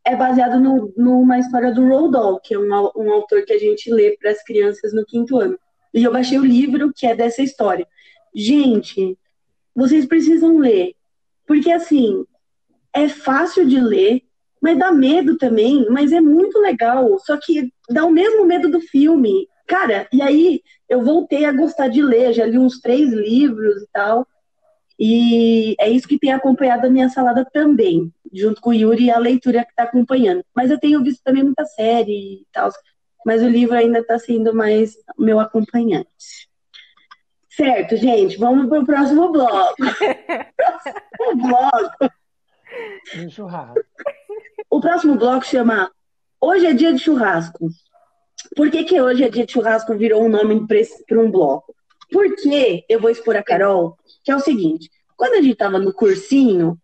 É baseado no, numa história do Roald Dahl, que é um, um autor que a gente lê para as crianças no quinto ano. E eu baixei o livro que é dessa história. Gente, vocês precisam ler. Porque, assim, é fácil de ler, mas dá medo também, mas é muito legal. Só que dá o mesmo medo do filme. Cara, e aí eu voltei a gostar de ler, já li uns três livros e tal. E é isso que tem acompanhado a minha salada também, junto com o Yuri e a leitura que está acompanhando. Mas eu tenho visto também muita série e tal, mas o livro ainda está sendo mais meu acompanhante. Certo, gente, vamos para o próximo bloco. próximo bloco. Um churrasco. O próximo bloco chama Hoje é dia de churrasco. Por que, que hoje é dia de churrasco virou um nome para um bloco? Porque eu vou expor a Carol, que é o seguinte: quando a gente estava no cursinho,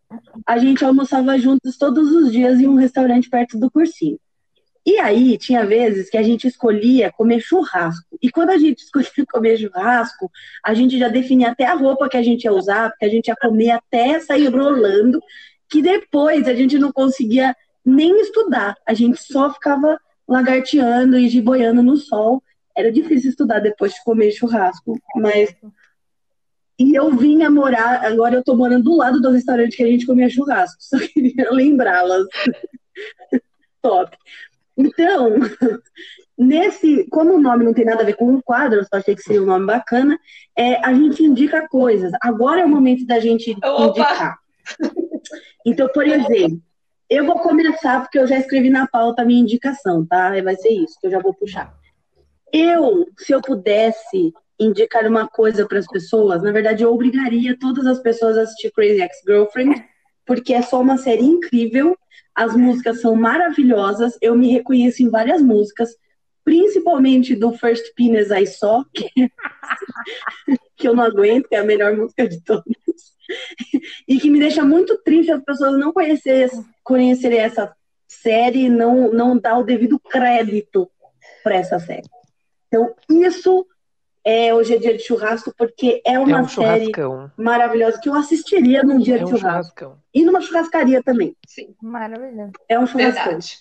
a gente almoçava juntos todos os dias em um restaurante perto do cursinho. E aí, tinha vezes que a gente escolhia comer churrasco. E quando a gente escolhia comer churrasco, a gente já definia até a roupa que a gente ia usar, porque a gente ia comer até sair rolando, que depois a gente não conseguia nem estudar. A gente só ficava lagarteando e giboiando no sol. Era difícil estudar depois de comer churrasco, mas. E eu vinha morar, agora eu tô morando do lado do restaurante que a gente comia churrasco, só queria lembrá-las. Top. Então, nesse, como o nome não tem nada a ver com um quadro, eu só achei que seria um nome bacana, é, a gente indica coisas. Agora é o momento da gente Opa! indicar. Então, por exemplo, eu vou começar porque eu já escrevi na pauta a minha indicação, tá? Vai ser isso que eu já vou puxar. Eu, se eu pudesse indicar uma coisa para as pessoas, na verdade eu obrigaria todas as pessoas a assistir Crazy Ex-Girlfriend, porque é só uma série incrível, as músicas são maravilhosas, eu me reconheço em várias músicas, principalmente do First Penis I Saw, que, que eu não aguento, que é a melhor música de todas. E que me deixa muito triste as pessoas não conhecerem, conhecerem essa série e não, não dar o devido crédito para essa série. Então, isso é hoje é dia de churrasco, porque é É uma um série maravilhosa que eu assistiria num dia É de um churrasco. churrascão. E numa churrascaria também. Sim, Maravilha. É um churrascão. verdade.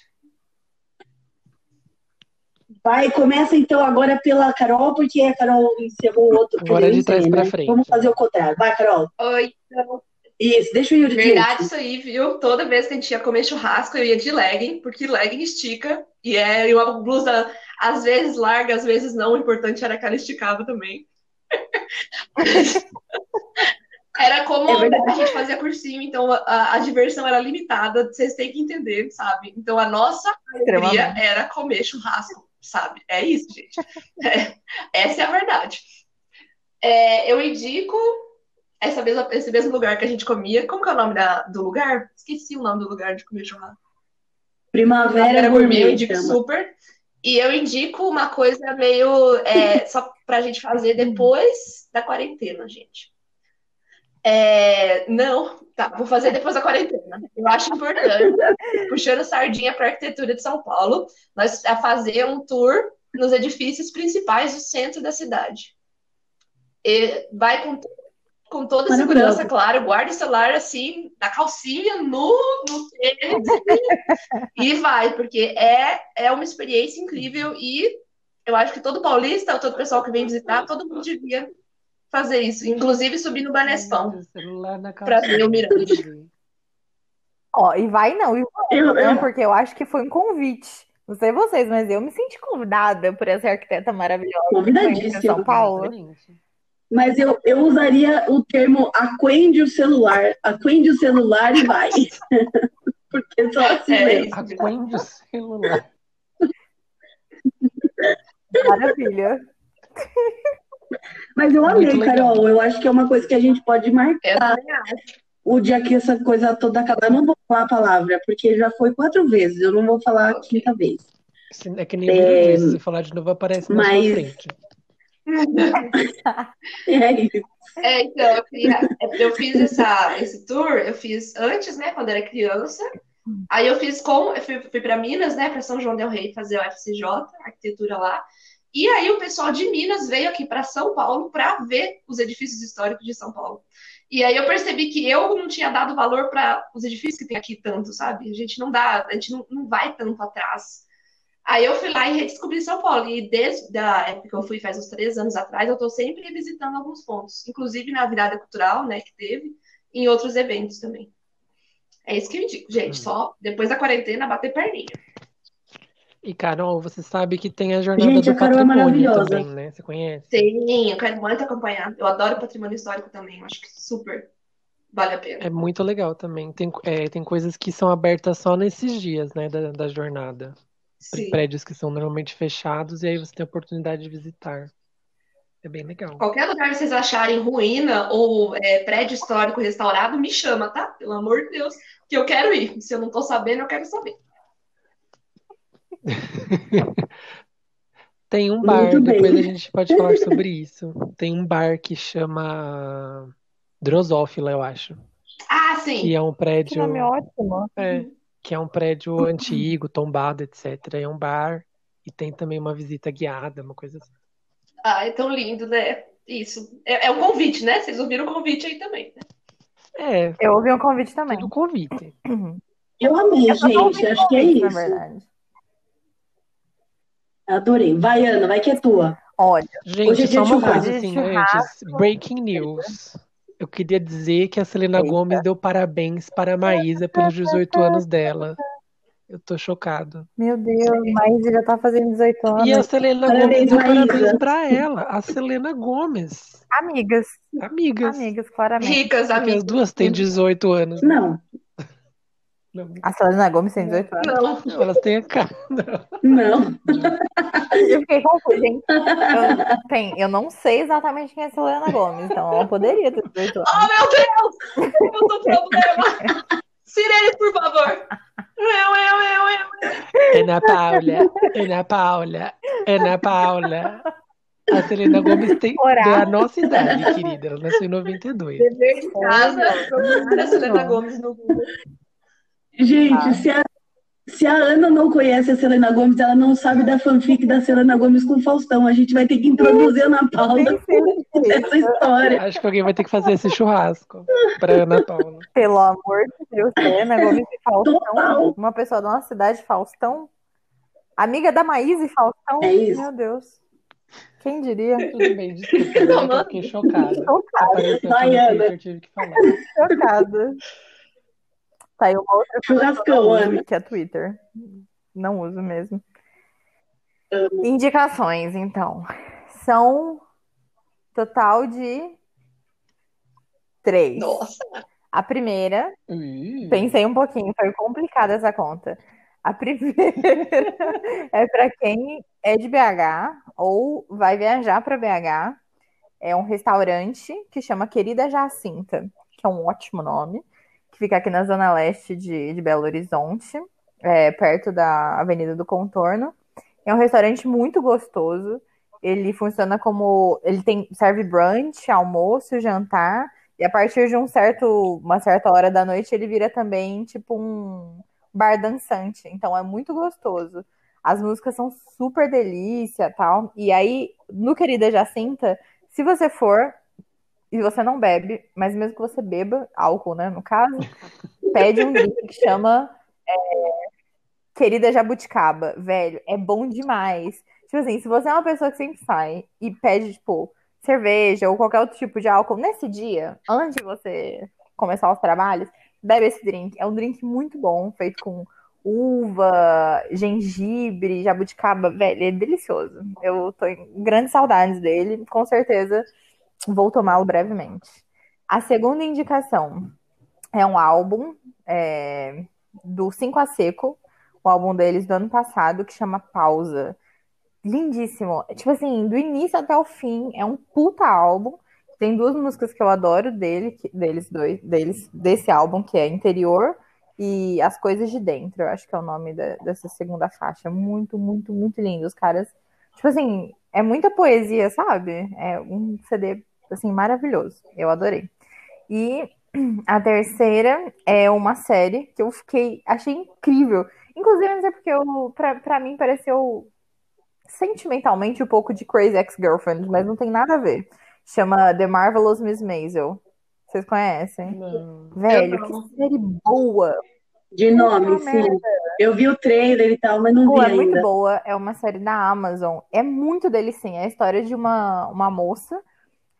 Vai, começa então agora pela Carol, porque a Carol encerrou o outro Agora eu de trás né? frente. Vamos fazer o contrário. Vai, Carol. Oi, então, Isso, deixa o Yuri de verdade isso aí, viu? Toda vez que a gente ia comer churrasco, eu ia de legging, porque legging estica, e é uma blusa às vezes larga, às vezes não, o importante era que ela esticava também. Era como É a gente fazia cursinho, então a, a diversão era limitada, vocês têm que entender, sabe? Então a nossa alegria era comer churrasco, sabe? É isso, gente. É, essa é a verdade. É, eu indico essa mesma, esse mesmo lugar que a gente comia. Como que é o nome da- do lugar? Esqueci o nome do lugar de comer churrasco. Primavera Era gourmet, eu Gourmet, indico chama. super. E eu indico uma coisa meio é, só pra gente fazer depois da quarentena, gente. É, não, tá, vou fazer depois da quarentena. Eu acho importante, puxando sardinha para arquitetura de São Paulo, nós a fazer um tour nos edifícios principais do centro da cidade. E vai com, com toda segurança, claro, guarda o celular assim, na calcinha, no, no tênis, e vai, porque é, é uma experiência incrível e eu acho que todo paulista, todo pessoal que vem visitar, todo mundo devia fazer isso, inclusive subir no Banespão. Pra ver o Mirante. Ó, e vai não, e vai Eu, não, eu, porque eu acho que foi um convite. Não sei vocês, mas eu me senti convidada por essa arquiteta maravilhosa Convidadíssima. São Paulo. Excelente. Mas eu, eu usaria o termo aquende o celular. Aquende o celular e vai. Porque só assim É mesmo. Aquende o celular. Maravilha. Mas eu amei. Carol. Eu acho que é uma coisa que a gente pode marcar o dia que essa coisa toda acabar. Eu não vou falar a palavra, porque já foi quatro vezes. Eu não vou falar a quinta vez. É que nem o Beetlejuice, se falar de novo, aparece na sua mas- frente. É isso. É, então, eu, queria- eu fiz essa, esse tour, eu fiz antes, né, quando era criança. Aí eu fiz com, eu fui, fui para Minas, né, para São João del Rei fazer o FCJ, arquitetura lá. E aí o pessoal de Minas veio aqui para São Paulo para ver os edifícios históricos de São Paulo. E aí eu percebi que eu não tinha dado valor para os edifícios que tem aqui tanto, sabe? A gente não dá, a gente não, não vai tanto atrás. Aí eu fui lá e redescobri São Paulo. E desde a época que eu fui, faz uns três anos atrás, eu tô sempre revisitando alguns pontos. Inclusive na virada cultural, né, que teve, e em outros eventos também. É isso que eu indico, gente. Hum. Só depois da quarentena, bater perninha. E, Carol, você sabe que tem a jornada Gente, do a Carol é patrimônio maravilhosa. também, né? Você conhece? Sim, eu quero muito acompanhar. Eu adoro patrimônio histórico também. Eu acho que super vale a pena. É muito legal também. Tem, é, tem coisas que são abertas só nesses dias, né, da, da jornada. Sim. Prédios que são normalmente fechados e aí você tem a oportunidade de visitar. É bem legal. Qualquer lugar que vocês acharem ruína ou é, prédio histórico restaurado, me chama, tá? Pelo amor de Deus, que eu quero ir. Se eu não tô sabendo, eu quero saber. Tem um bar, depois a gente pode falar sobre isso. Tem um bar que chama Drosófila, eu acho. Ah, Que sim. é um Que prédio, nome ótimo. é, que é um prédio antigo, tombado, etc. É um bar e tem também uma visita guiada, uma coisa assim. Ah, é tão lindo, né? Isso. É, é um convite, né? Vocês ouviram o convite aí também. né? É, Eu ouvi um convite também. tudo convite. Eu amei, Eu gente. Acho que é convite, na isso. verdade. Adorei. Vai, Ana, vai que é tua. Olha, Gente, Hoje é só uma coisa assim, Churrasco. antes. Breaking news. Eu queria dizer que a Selena Eita. Gomez deu parabéns para a Maísa pelos 18 anos dela. Eu tô chocado. meu Deus, mas já tá fazendo 18 anos. E a Selena Parabéns, Gomez deu Maísa. parabéns pra ela. A Selena Gomes. Amigas, Amigas. amigas, claramente. Ricas, Porque as amigas. duas têm 18 anos. Não, Não, A Selena Gomes tem 18 anos. Não. elas têm a cara. não. Eu fiquei confusa, gente. Eu, tem, eu não sei exatamente quem é a Selena Gomes, então ela poderia ter 18 anos. Oh, meu Deus! Eu tô problema. Sirene, por favor. Eu, eu, eu, eu. Ana Paula. Ana Paula. Ana Paula. A Selena Gomes tem Orar. é a nossa idade, querida. Ela nasceu em 92. Dever de casa. A Selena Gomes no Google. Gente, Ah. se a, se a Ana não conhece a Selena Gomes, ela não sabe da fanfic da Selena Gomes com o Faustão. A gente vai ter que introduzir a Ana Paula Nem sei o que é nessa história. Acho que alguém vai ter que fazer esse churrasco pra Ana Paula. Pelo amor de Deus, Selena Gomes e Faustão. Total. Uma pessoa da nossa cidade, Faustão. Amiga da Maísa e Faustão. É isso. Meu Deus. Quem diria? Tudo bem, desculpa. eu fiquei chocada. Chocada, eu tive que falar. chocada. Tá aí uma outra coisa que eu que é Twitter. Não uso mesmo. Amo. Indicações, então. São total de três. Nossa. A primeira, Ih, pensei um pouquinho, foi complicada essa conta. A primeira é para quem é de BH ou vai viajar para BH. É um restaurante que chama Querida Jacinta, que é um ótimo nome, que fica aqui na zona leste de, de Belo Horizonte, é, perto da Avenida do Contorno. É um restaurante muito gostoso. Ele funciona como ele tem serve brunch, almoço, jantar e a partir de um certo, uma certa hora da noite ele vira também tipo um bar dançante. Então é muito gostoso. As músicas são super delícia, tal. E aí, no Querida Jacinta, se você for e você não bebe, mas mesmo que você beba álcool, né, no caso, pede um drink que chama é, Querida Jabuticaba, velho, é bom demais. Tipo assim, se você é uma pessoa que sempre sai e pede, tipo, cerveja ou qualquer outro tipo de álcool nesse dia, antes de você começar os trabalhos, bebe esse drink. É um drink muito bom, feito com uva, gengibre, jabuticaba, velho, é delicioso. Eu tô em grandes saudades dele, com certeza vou tomá-lo brevemente. A segunda indicação é um álbum é, do Cinco a Seco, o álbum deles do ano passado, que chama Pausa. Lindíssimo. Tipo assim, do início até o fim, é um puta álbum. Tem duas músicas que eu adoro dele, que, deles dois, deles, desse álbum, que é Interior e As Coisas de Dentro. Eu acho que é o nome da, dessa segunda faixa. Muito, muito, muito lindo. Os caras, tipo assim, é muita poesia, sabe? É um CD, assim, maravilhoso. Eu adorei. E a terceira é uma série que eu fiquei, achei incrível. Inclusive, não sei porque eu, pra, pra mim pareceu sentimentalmente um pouco de Crazy Ex-Girlfriend, mas não tem nada a ver. Chama The Marvelous Miss Maisel. Vocês conhecem? Não. Velho, não. que série boa. De nome, sim. Eu vi o trailer e tal, mas não Pô, vi é muito ainda. boa. É uma série da Amazon. É muito delicinha. É a história de uma, uma moça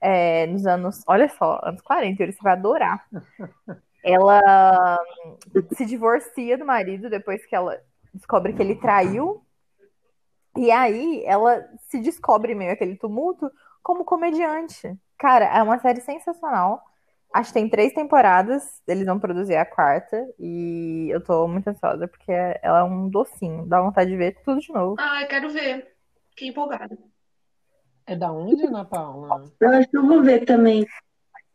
é, nos anos, olha só, anos 40. Você vai adorar. Ela se divorcia do marido depois que ela descobre que ele traiu. E aí ela se descobre meio aquele tumulto como comediante. Cara, é uma série sensacional. Acho que tem três temporadas, eles vão produzir a quarta, e eu tô muito ansiosa, porque ela é um docinho, dá vontade de ver tudo de novo. Ai, quero ver. Fiquei empolgada. É da onde, Ana Paula? Eu acho que eu vou ver também.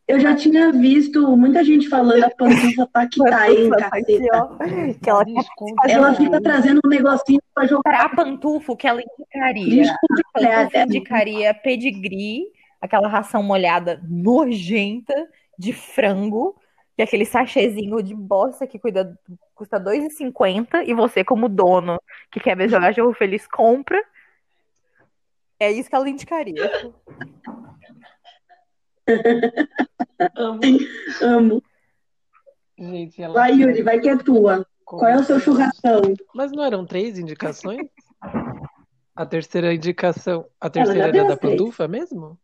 Eu já tinha visto muita gente falando a pantufa Paquitaí, tá aqui, caceta. ó, que ela Desconto Ela real. fica trazendo um negocinho pra jogar pra Pantufo, que ela indicaria. desconto A Pantufo real. indicaria pedigree, aquela ração molhada nojenta de frango, e aquele sachêzinho de bosta que cuida, custa R$ 2,50 e você, como dono que quer ver jogar jogo feliz, compra. É isso que ela indicaria. Amo. Amo. Gente, ela Vai, Yuri, vai que é tua. Qual é o seu churrascão? Mas não eram três indicações? A terceira indicação. A terceira já era da. Pantufa mesmo?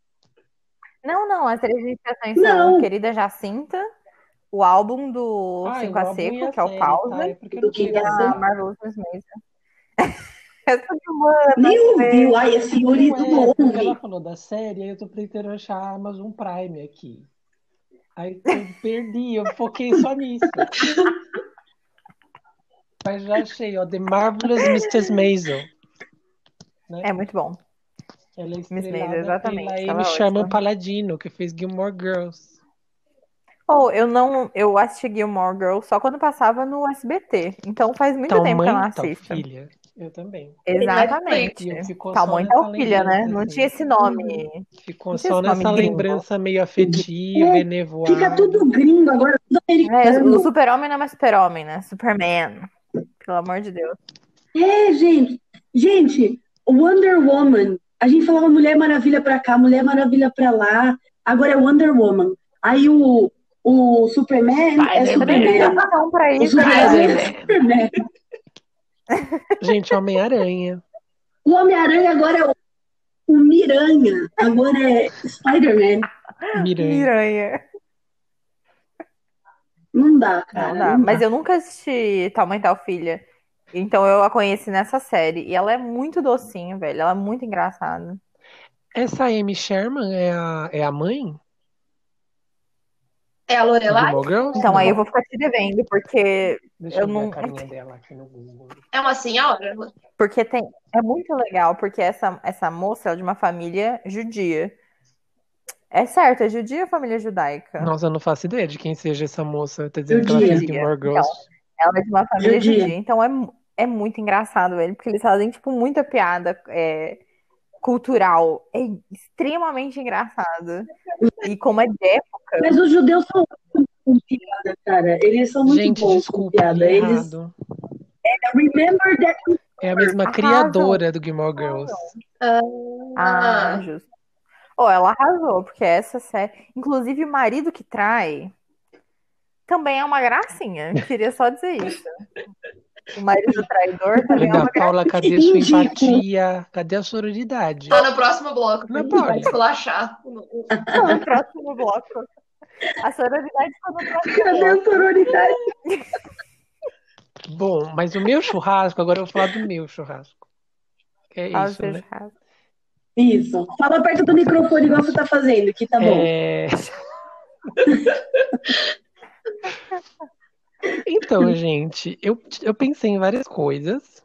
Não, não, as três indicações Não. são Querida Jacinta, o álbum do Ah, Cinco o a Seco, a que é o Pausa, tá? É e a Jacinta? Marvelous Miss Que humana, Nem ouviu. Ai, Não não é, porque ela ouve. falou da série, aí eu tô tentando achar a Amazon Prime aqui. Aí eu perdi, eu foquei só nisso. Mas já achei, ó, The Marvelous Mrs. Maisel. Né? É muito bom. Ela é Maisel, estrelada exatamente, pela ela Amy é Sherman. Paladino, que fez Gilmore Girls. Oh, eu não, eu assisti Gilmore Girls só quando passava no SBT. Então faz muito Tal tempo que mãe, eu não assisto. filha. Eu também. Exatamente. E ficou nessa tal filha, né? Não assim. tinha esse nome. Ficou Não tinha só nessa lembrança meio afetiva, É, enevoada. Fica tudo gringo agora, tudo É, o americano. super-homem não é mais super-homem, né? Superman. Pelo amor de Deus. É, gente. Gente, Wonder Woman. A gente falava Mulher Maravilha pra cá, Mulher Maravilha pra lá. Agora é Wonder Woman. Aí o, o Superman é Superman. Então, pra O Superman né? é Superman. Gente, Homem-Aranha. O Homem-Aranha agora é o, o Miranha. Agora é Spider-Man. Miranha. Miranha. Não dá, cara. Não dá. Mas eu nunca assisti Tal Mãe Tal Filha. Então eu a conheci nessa série. E ela é muito docinho, velho. Ela é muito engraçada. Essa Amy Sherman é a, é a mãe É a Lorelai? Então aí eu vou ficar te devendo, porque Deixa eu eu ver não- a carinha dela aqui no Google. É uma senhora? Porque tem, é muito legal, porque essa, essa moça é de uma família judia. É certo, é judia ou família judaica? Nossa, eu não faço ideia de quem seja essa moça. Tá dizendo que ela Judia. fez Gilmore Girls. Ela é de uma família Judia. judia. Então é, é muito engraçado, velho, porque eles fazem, tipo, muita piada é, cultural. É extremamente engraçado. E como é de época, Mas os judeus são muito com piada, cara. Eles são muito Gente, bons com desculpa, piada. li Eles errado. remember that É a mesma Arrasam. criadora do Gilmore Girls. Ah, Ah, justo. Oh, ela arrasou, porque essa série. Inclusive, o marido que trai também é uma gracinha. Queria só dizer isso. O marido traidor também é Ana uma Paula, cadê sua empatia? Cadê a sororidade? tá no próximo bloco. Não pode. esculachar. gracinha. No próximo bloco. A sororidade ficou no próximo Cadê bloco. a sororidade? Bom, mas o meu churrasco, agora eu vou falar do meu churrasco. É o isso, né? churrasco. Isso. Fala perto do microfone igual você tá fazendo, que tá bom. É... Então, gente, eu, eu pensei em várias coisas.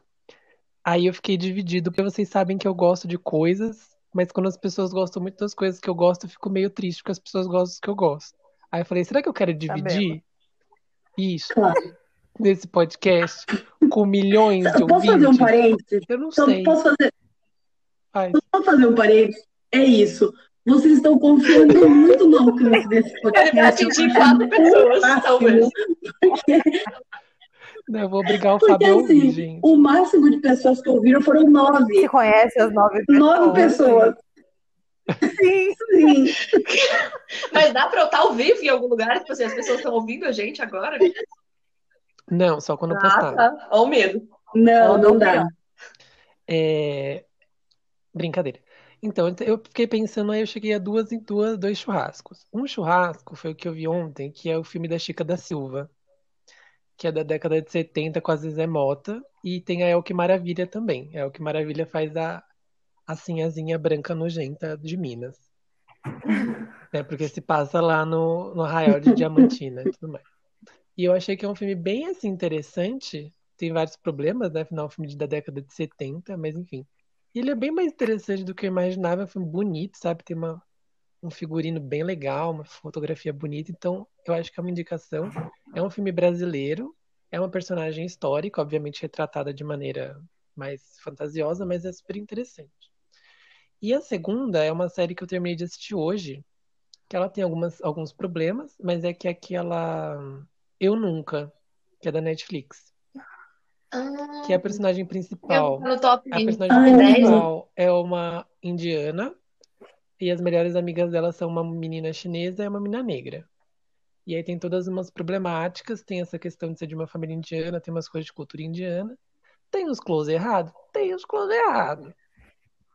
Aí eu fiquei dividido, porque vocês sabem que eu gosto de coisas, mas quando as pessoas gostam muito das coisas que eu gosto, eu fico meio triste porque as pessoas gostam dos que eu gosto. Aí eu falei, será que eu quero dividir isso Claro. nesse podcast com milhões de Eu posso fazer um ouvintes? parênteses? Eu não Só sei. posso fazer, Faz. posso fazer um parênteses? É isso. Vocês estão confiando muito no alcance desse Ele podcast. vai atingir quatro pessoas, Máximo, talvez. Porque, Não, eu vou obrigar o porque Fábio assim, gente. o máximo de pessoas que ouviram foram Você nove. conhece as nove pessoas? Nove pessoas. Sim. Sim. Mas dá pra eu estar ao vivo em algum lugar? Tipo assim, as pessoas estão ouvindo a gente agora? Não, só quando eu Ah, postar. tá. Olha o medo. Não, não não dá. É... Brincadeira. Então, eu fiquei pensando, aí eu cheguei a duas em duas, dois churrascos. Um churrasco foi o que eu vi ontem, que é o filme da Chica da Silva, que é da década de 70 com a Zezé Mota, e tem a Elke Maravilha também. A Elke Maravilha faz a, a sinhazinha branca nojenta de Minas. né? Porque se passa lá no, no Arraial de Diamantina e tudo mais. E eu achei que é um filme bem assim interessante. Tem vários problemas, né? Afinal, é um filme da década de 70, mas enfim. Ele é bem mais interessante do que eu imaginava. É um filme bonito, sabe? Tem uma, um figurino bem legal, uma fotografia bonita. Então, eu acho que é uma indicação. É um filme brasileiro, é uma personagem histórica, obviamente retratada de maneira mais fantasiosa, mas é super interessante. E a segunda é uma série que eu terminei de assistir hoje, que ela tem algumas, alguns problemas, mas é que é aquela Eu Nunca, que é da Netflix, Ah, que é a personagem eu principal. no top A 10. personagem Ai, principal é uma indiana e as melhores amigas dela são uma menina chinesa e uma menina negra. E aí tem todas umas problemáticas, tem essa questão de ser de uma família indiana, tem umas coisas de cultura indiana. Tem os close errado? Tem os close errado,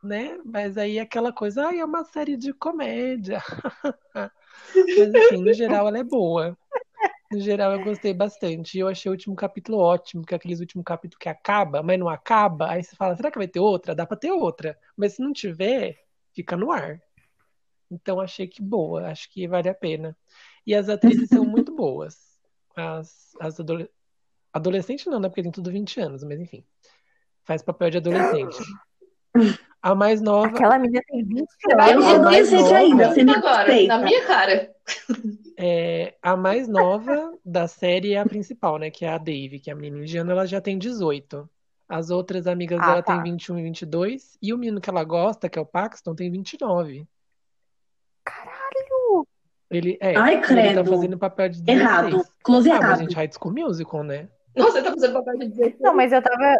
né? Mas aí é aquela coisa, ai, é uma série de comédia. Mas assim, no geral ela é boa. No geral eu gostei bastante. E eu achei o último capítulo ótimo, que é aqueles últimos capítulos que acaba, mas não acaba. Aí você fala, será que vai ter outra? Dá pra ter outra. Mas se não tiver, fica no ar. Então achei que boa, acho que vale a pena. E as atrizes são muito boas. As, as adole... adolescentes não, né? Porque tem tudo 20 anos, mas enfim. Faz papel de adolescente. A mais nova. Aquela menina tem 20 Você vai Eu anos. mais adolescente nova- ainda, você me agora, respeita. na minha cara. É, a mais nova da série é a principal, né? Que é a Dave, que é a menina indiana, ela já tem 18. As outras amigas Ah, dela tá. têm 21 e 22. E o menino que ela gosta, que é o Paxton, tem 29. Caralho! Ele, é, Ai, ele tá credo. fazendo papel de 16. Errado. Close Ah, mas, errado. gente, High School Musical, né? Nossa, você tá fazendo papel de 16. Não, mas eu tava.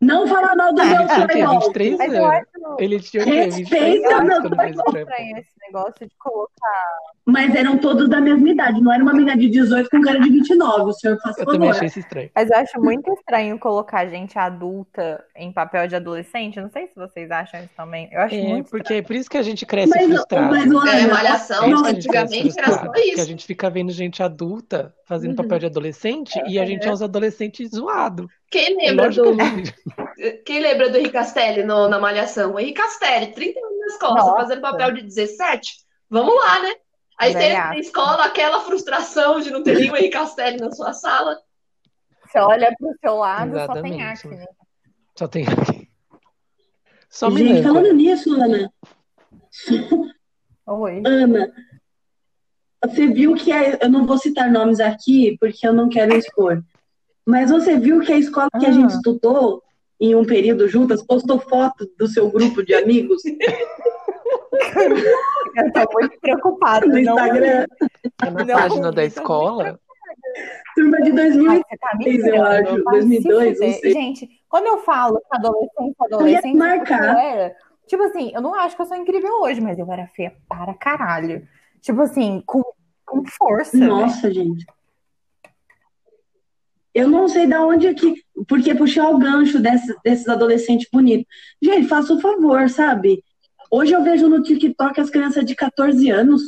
Não fala mal do Ah, meu pai, 23 Mas eu anos? acho. Ele tinha o quê? Respeita 23 anos meu estranho esse negócio de colocar. Mas eram todos da mesma idade. Não era uma menina de 18 com um cara de 29. O senhor faz Eu também achei isso estranho. Mas eu acho muito estranho colocar gente adulta em papel de adolescente. Eu Não sei se vocês acham isso também. Eu acho É, muito porque é por isso que a gente cresce Mas, frustrado. mas olha, É, malhação, É isso que antigamente era só frustrado, porque a isso. gente fica vendo gente adulta fazendo Uhum. papel de adolescente e a gente é os adolescentes zoados. Quem É lembra do, gente- quem lembra do Henrique Castelli no- na Malhação? O Henrique Castelli, 30 anos na escola, Nossa. fazendo papel de 17? Vamos lá, né? Aí você entra na escola, aquela frustração de não ter nenhum Henrique Castelli na sua sala. Você olha pro seu lado, só tem Exatamente. acne. Só tem aqui. Só gente, Minâncora. falando nisso, Ana. Oi. Ana, você viu que a, eu não vou citar nomes aqui porque eu não quero expor. Mas você viu que a escola que a Ah. gente estudou em um período juntas postou foto do seu grupo de amigos Eu tô muito preocupada. no não- Instagram? É na Não, página da eu tô escola. Turma de Ai, 2006, você tá eu acho. Vai se 2002, não fuder. sei. Gente, quando eu falo adolescente, adolescente, marcar. era. Tipo assim, eu não acho que eu sou incrível hoje, mas eu era feia para caralho. Tipo assim, com, com força. né? Nossa, gente. Eu não sei da onde é que. Porque puxar o gancho desses, desses adolescentes bonitos. Gente, faça o favor, sabe? Hoje eu vejo no TikTok as crianças de 14 anos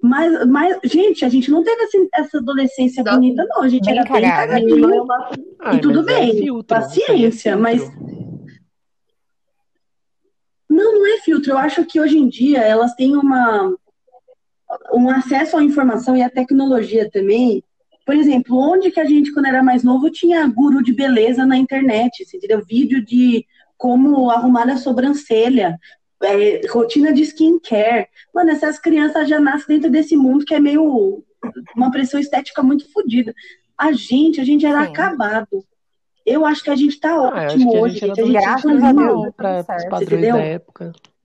Mas, mas, gente, a gente não teve assim, essa adolescência Não. bonita, não. A gente Bem era bem cagada. cagadinho. Ai, E tudo mas é bem, filtro, paciência, é mas-. Não, não é filtro. Eu acho que hoje em dia elas têm uma, um acesso à informação e à tecnologia também. Por exemplo, onde que a gente, quando era mais novo, tinha guru de beleza na internet, você entendeu? Vídeo de como arrumar a sobrancelha, é, rotina de skincare. Mano, essas crianças já nascem dentro desse mundo que é meio uma pressão estética muito fodida. A gente, a gente era Sim. acabado. Eu acho que a gente tá Ah, ótimo que a hoje, gente era gente. A gente tá a Deus. normal. tudo para os certo, padrões entendeu? da época. Nosso padrão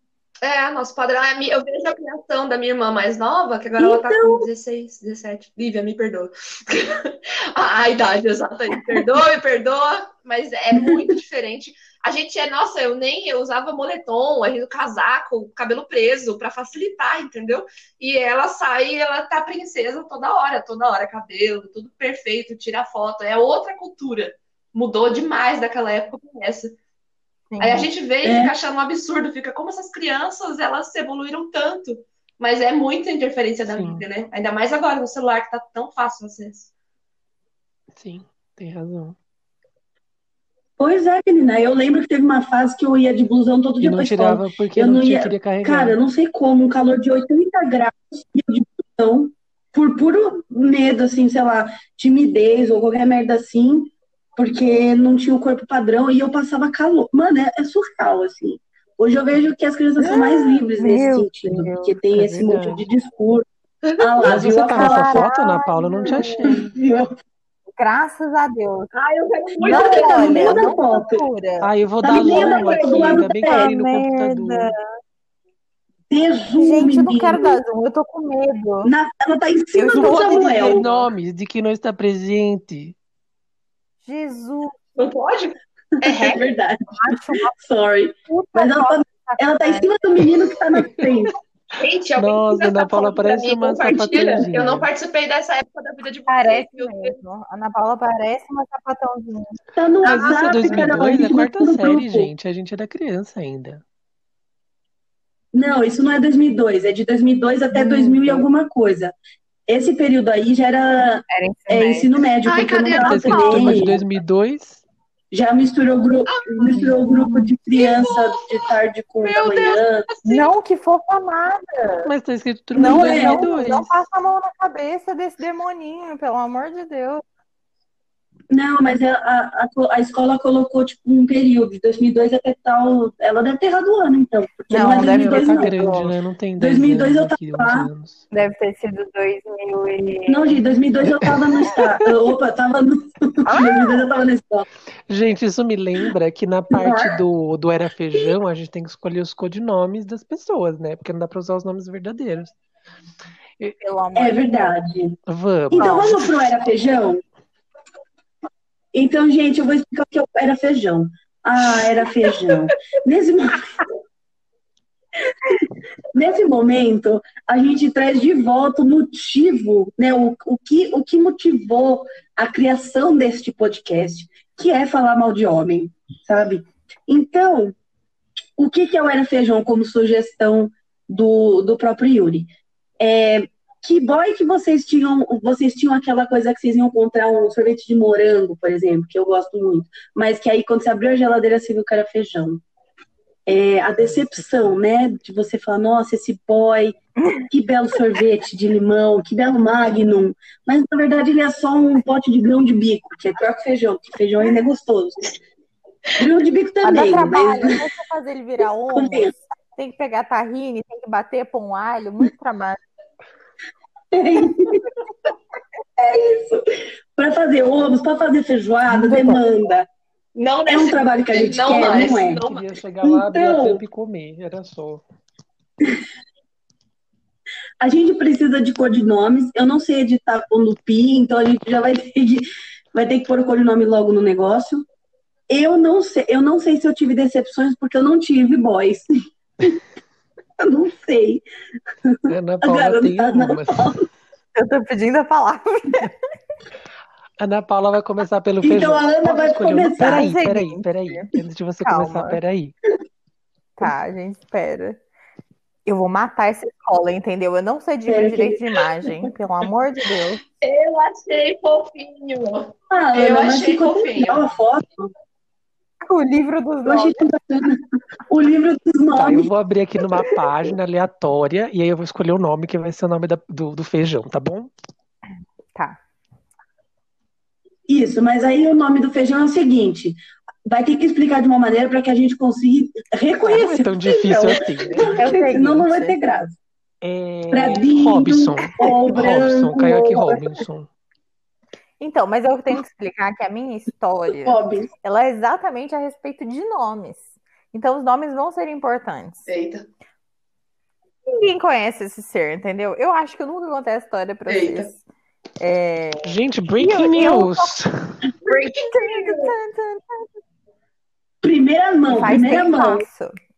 é a minha. Eu vejo a criação da minha irmã mais nova, que agora ela tá Então. com 16, 17. Lívia, me perdoa. a, a idade exata aí. Perdoa, me perdoa, mas é muito diferente. A gente é, nossa, eu nem eu usava moletom, aí no casaco, cabelo preso, pra facilitar, entendeu? E ela sai, ela tá princesa toda hora, toda hora, cabelo, tudo perfeito, tira foto. É outra cultura. Mudou demais daquela época pra essa. Sim. Aí a gente vê e É. fica achando um absurdo, fica como essas crianças, elas evoluíram tanto. Mas é muita interferência da Sim. mídia, né? Ainda mais agora no celular, que tá tão fácil acesso. Sim, tem razão. Pois é, menina. Eu lembro que teve uma fase que eu ia de blusão todo E dia não pra escola. tirava porque Eu não não tinha, ia- queria carregar. Cara, eu não sei como, um calor de 80 graus e eu de blusão, por puro medo, assim, sei lá, timidez ou qualquer merda assim, porque não tinha o corpo padrão e eu passava calor. Mano, é, é surreal, assim. Hoje eu vejo que as crianças são mais livres nesse sentido, Deus, porque tem é esse monte verdade. de discurso. Ah lá, Mas você a tá nessa foto, Ana Paula? Eu não te achei. Graças a Deus. Ah, eu quero muito. Não, tá no olha, meio da não foto. procura. Ah, eu vou Tá dar foto aqui, do lado ainda bem que eu no computador. Zoom, Gente, eu não quero dar zoom, eu tô com medo. Na- ela tá em Eu cima do estou Os Samuel. nomes de quem não está presente. Jesus, Não pode? É É verdade. Sorry. Mas ela tá, ela tá em cima do menino que tá na frente. Gente, alguém Nossa, Ana Paula parece mim, uma sapatãozinha. Eu não participei dessa época da vida de vocês. Parece mesmo. Ana Paula parece uma sapatãozinha. Tá no Mas isso é WhatsApp, Carol. A 2002, é gente quarta série, grupo. gente. A gente era criança ainda. Não, isso não é 2002. É de 2002 até Hum, 2000 e alguma coisa. Esse período aí já era Era ensino é, médio. ensino médio, Ai, cadê a turma de também. 2002. Já misturou grupo, misturou grupo de criança de tarde com da Meu manhã. Não, que fofa nada. Mas tá escrito turma Não, de é, não, 2002. não passa a mão na cabeça desse demoninho, pelo amor de Deus. Não, mas a, a, a escola colocou tipo um período, de 2002 até tal. Ela deve ter errado o ano, então. Porque não, Não, é deve 2002, tá não. grande, né? Não tem 10 2002 eu tava 11 lá. anos. Deve ter sido 2000 e... Não, gente, 2002 eu tava no estado. Opa, eu tava no. 2002 eu tava na escola. Gente, isso me lembra que na parte do, do Era Feijão, a gente tem que escolher os codinomes das pessoas, né? Porque não dá pra usar os nomes verdadeiros. Pelo amor É de Deus. verdade. Vamos. Então vamos pro Era Feijão? Então, gente, eu vou explicar o que era feijão. Ah, era feijão. Nesse, mo- Nesse momento, a gente traz de volta o motivo, né? O, o, que, o que motivou a criação deste podcast, que é falar mal de homem, sabe? Então, o que, que é o Era Feijão como sugestão do, do próprio Yuri? É, que boy que vocês tinham, vocês tinham aquela coisa que vocês iam comprar um sorvete de morango, por exemplo, que eu gosto muito, mas que aí quando você abriu a geladeira você viu que era feijão. É, a decepção, né, de você falar, nossa, esse boy, que belo sorvete de limão, que belo magnum, mas na verdade ele é só um pote de grão de bico, que é pior que feijão, porque feijão ainda é gostoso. Grão de bico Mas dá também, trabalho, mas você fazer ele virar Compensa. tem que pegar tahine, tem que bater, pôr um alho, muito trabalho. É isso. Para fazer ovos, para fazer feijoada, demanda. Não É um trabalho que a gente não quer, mais, não é? não Eu queria chegar lá, abrir a Então- tampa e comer, era só. A gente precisa de codinomes. Eu não sei editar com Lupi, então a gente já vai ter que, vai ter que pôr o codinome logo no negócio. Eu não sei, eu não sei se eu tive decepções porque eu não tive boys. eu não sei. Ana Paula tem Ana algumas. Eu tô pedindo a palavra. Ana Paula vai começar pelo Então feijão. a Ana Posso vai um? começar. Peraí, Seguinte. peraí, peraí. Antes de você Calma. começar, peraí. Tá, a gente espera. Eu vou matar essa escola, entendeu? Eu não sei de Sério, direito de imagem, pelo amor de Deus. Eu achei fofinho. Ah, Eu Ana, achei fofinho. legal a foto. O livro dos nomes. O livro dos Tá, eu nomes. vou abrir aqui numa página aleatória e aí eu vou escolher o nome que vai ser o nome da- do, do feijão, tá bom? Tá. Isso, mas aí o nome do feijão é o seguinte: vai ter que explicar de uma maneira para que a gente consiga Não reconhecer é tão difícil assim, né? É Senão não vai seguinte. ter graça. É... Pratinho, Robson. ou Robson, branco, caiu aqui ou Robinson. Então, mas eu tenho que explicar que a minha história, ela é exatamente a respeito de nomes. Então, os nomes vão ser importantes. Eita. Ninguém conhece esse ser, entendeu? Eu acho que eu nunca contei a história pra Eita. vocês. É... Gente, breaking Eu- eu- news. Primeira mão, Faz primeira mão.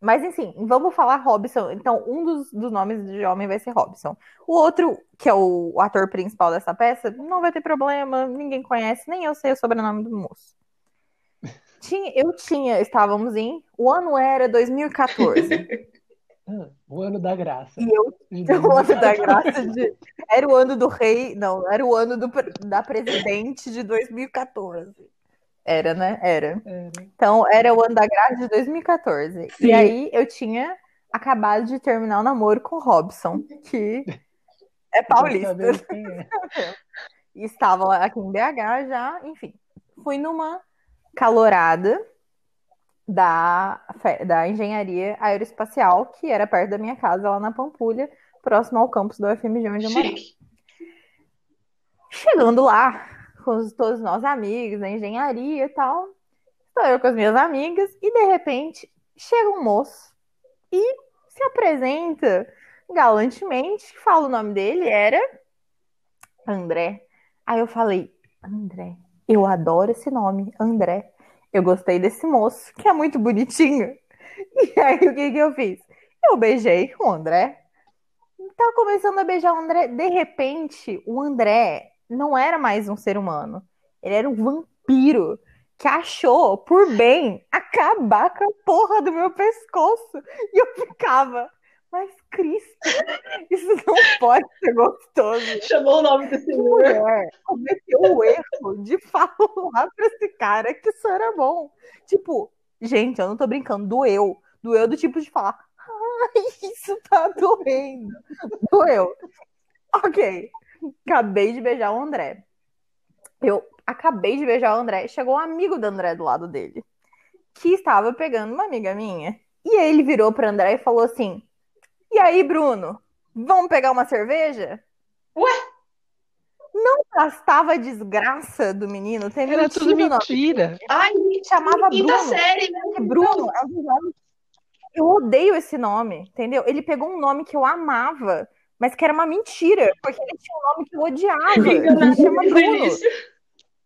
Mas enfim, vamos falar Robson. Então, um dos, dos nomes de homem vai ser Robson. O outro, que é o, o ator principal dessa peça, não vai ter problema, ninguém conhece, nem eu sei o sobrenome do moço. Tinha, eu tinha, estávamos em. O ano era 2014. Ah, o ano da graça. E eu o ano da graça de. Era o ano do rei. Não, era o ano do, da presidente de 2014. Era, né? Era. Era. Então, era o ano da graça de 2014. Sim. E aí eu tinha acabado de terminar o namoro com o Robson, que é paulista. É. E estava aqui em BH já, enfim. Fui numa calorada da, da engenharia aeroespacial, que era perto da minha casa, lá na Pampulha, próximo ao campus da UFMG, onde eu morava. Chegando lá, com os- todos os nossos amigos da engenharia e tal, estou eu com as minhas amigas, e de repente chega um moço e se apresenta galantemente, fala o nome dele, era André. Aí eu falei, André, eu adoro esse nome, André. Eu gostei desse moço, que é muito bonitinho. E aí o que que eu fiz? Eu beijei o André. Tava começando a beijar o André. De repente, o André não era mais um ser humano. Ele era um vampiro que achou por bem acabar com a porra do meu pescoço. E eu ficava, mas Cristo, isso não pode ser gostoso. Chamou o nome desse mulher cometeu o erro de falar pra esse cara que isso era bom. Tipo, gente, eu não tô brincando, doeu. Doeu do tipo de falar, isso tá doendo. Doeu. Ok. Acabei de beijar o André. Eu acabei de beijar o André. Chegou um amigo do André do lado dele, que estava pegando uma amiga minha. E aí ele virou pro André e falou assim: E aí, Bruno, vamos pegar uma cerveja? Ué? Não bastava a desgraça do menino ter Era mentido tudo mentira. Ai, Chamava quinta Bruno. série, né? Bruno é um dos nomes. Eu odeio esse nome, entendeu? Ele pegou um nome que eu amava, mas que era uma mentira, porque ele tinha um nome que eu odiava. Ele chama No Bruno.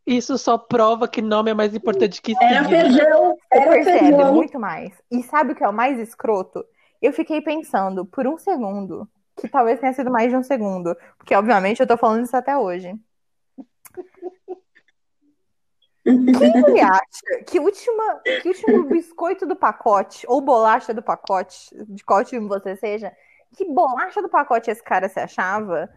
Isso só prova que nome é mais importante que Era signo. feijão, Você era percebe feijão. muito mais. E sabe o que é o mais escroto? Eu fiquei pensando por um segundo, que talvez tenha sido mais de um segundo, porque obviamente eu tô falando isso até hoje. Quem ele acha que, última, que o último biscoito do pacote, ou bolacha do pacote, de qual time você seja, que bolacha do pacote esse cara se achava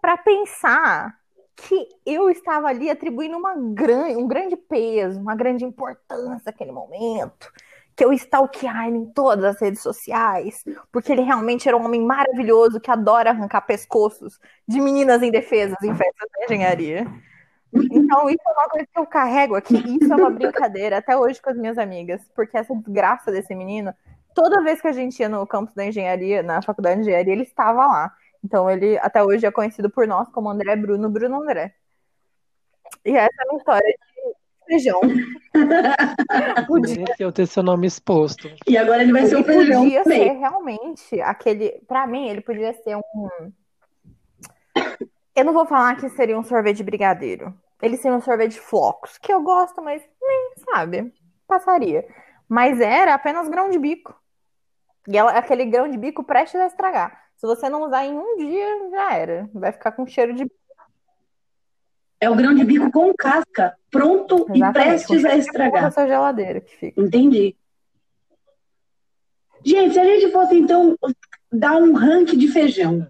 pra pensar que eu estava ali atribuindo uma gran, um grande peso, uma grande importância naquele momento, que eu stalkear em todas as redes sociais, porque ele realmente era um homem maravilhoso que adora arrancar pescoços de meninas indefesas em festas da engenharia. Então, isso é uma coisa que eu carrego aqui. Isso é uma brincadeira até hoje com as minhas amigas, porque essa desgraça desse menino, toda vez que a gente ia no campus da engenharia, na faculdade de engenharia, ele estava lá. Então, ele até hoje é conhecido por nós como André Bruno, Bruno André. E essa é a minha história de feijão. Podia, Mereceu ter seu nome exposto. E agora ele vai ser ele o feijão podia também. ser realmente aquele. Pra mim, ele podia ser um. Eu não vou falar que seria um sorvete de brigadeiro. Ele seria um sorvete de flocos, que eu gosto, mas nem sabe. Passaria. Mas era apenas grão de bico. E ela, aquele grão de bico prestes a estragar. Se você não usar em um dia, já era. Vai ficar com cheiro de É o grão de bico com casca, pronto e Exatamente, prestes com a estragar. da sua geladeira que fica. Entendi. Gente, se a gente fosse então dar um ranking de feijão,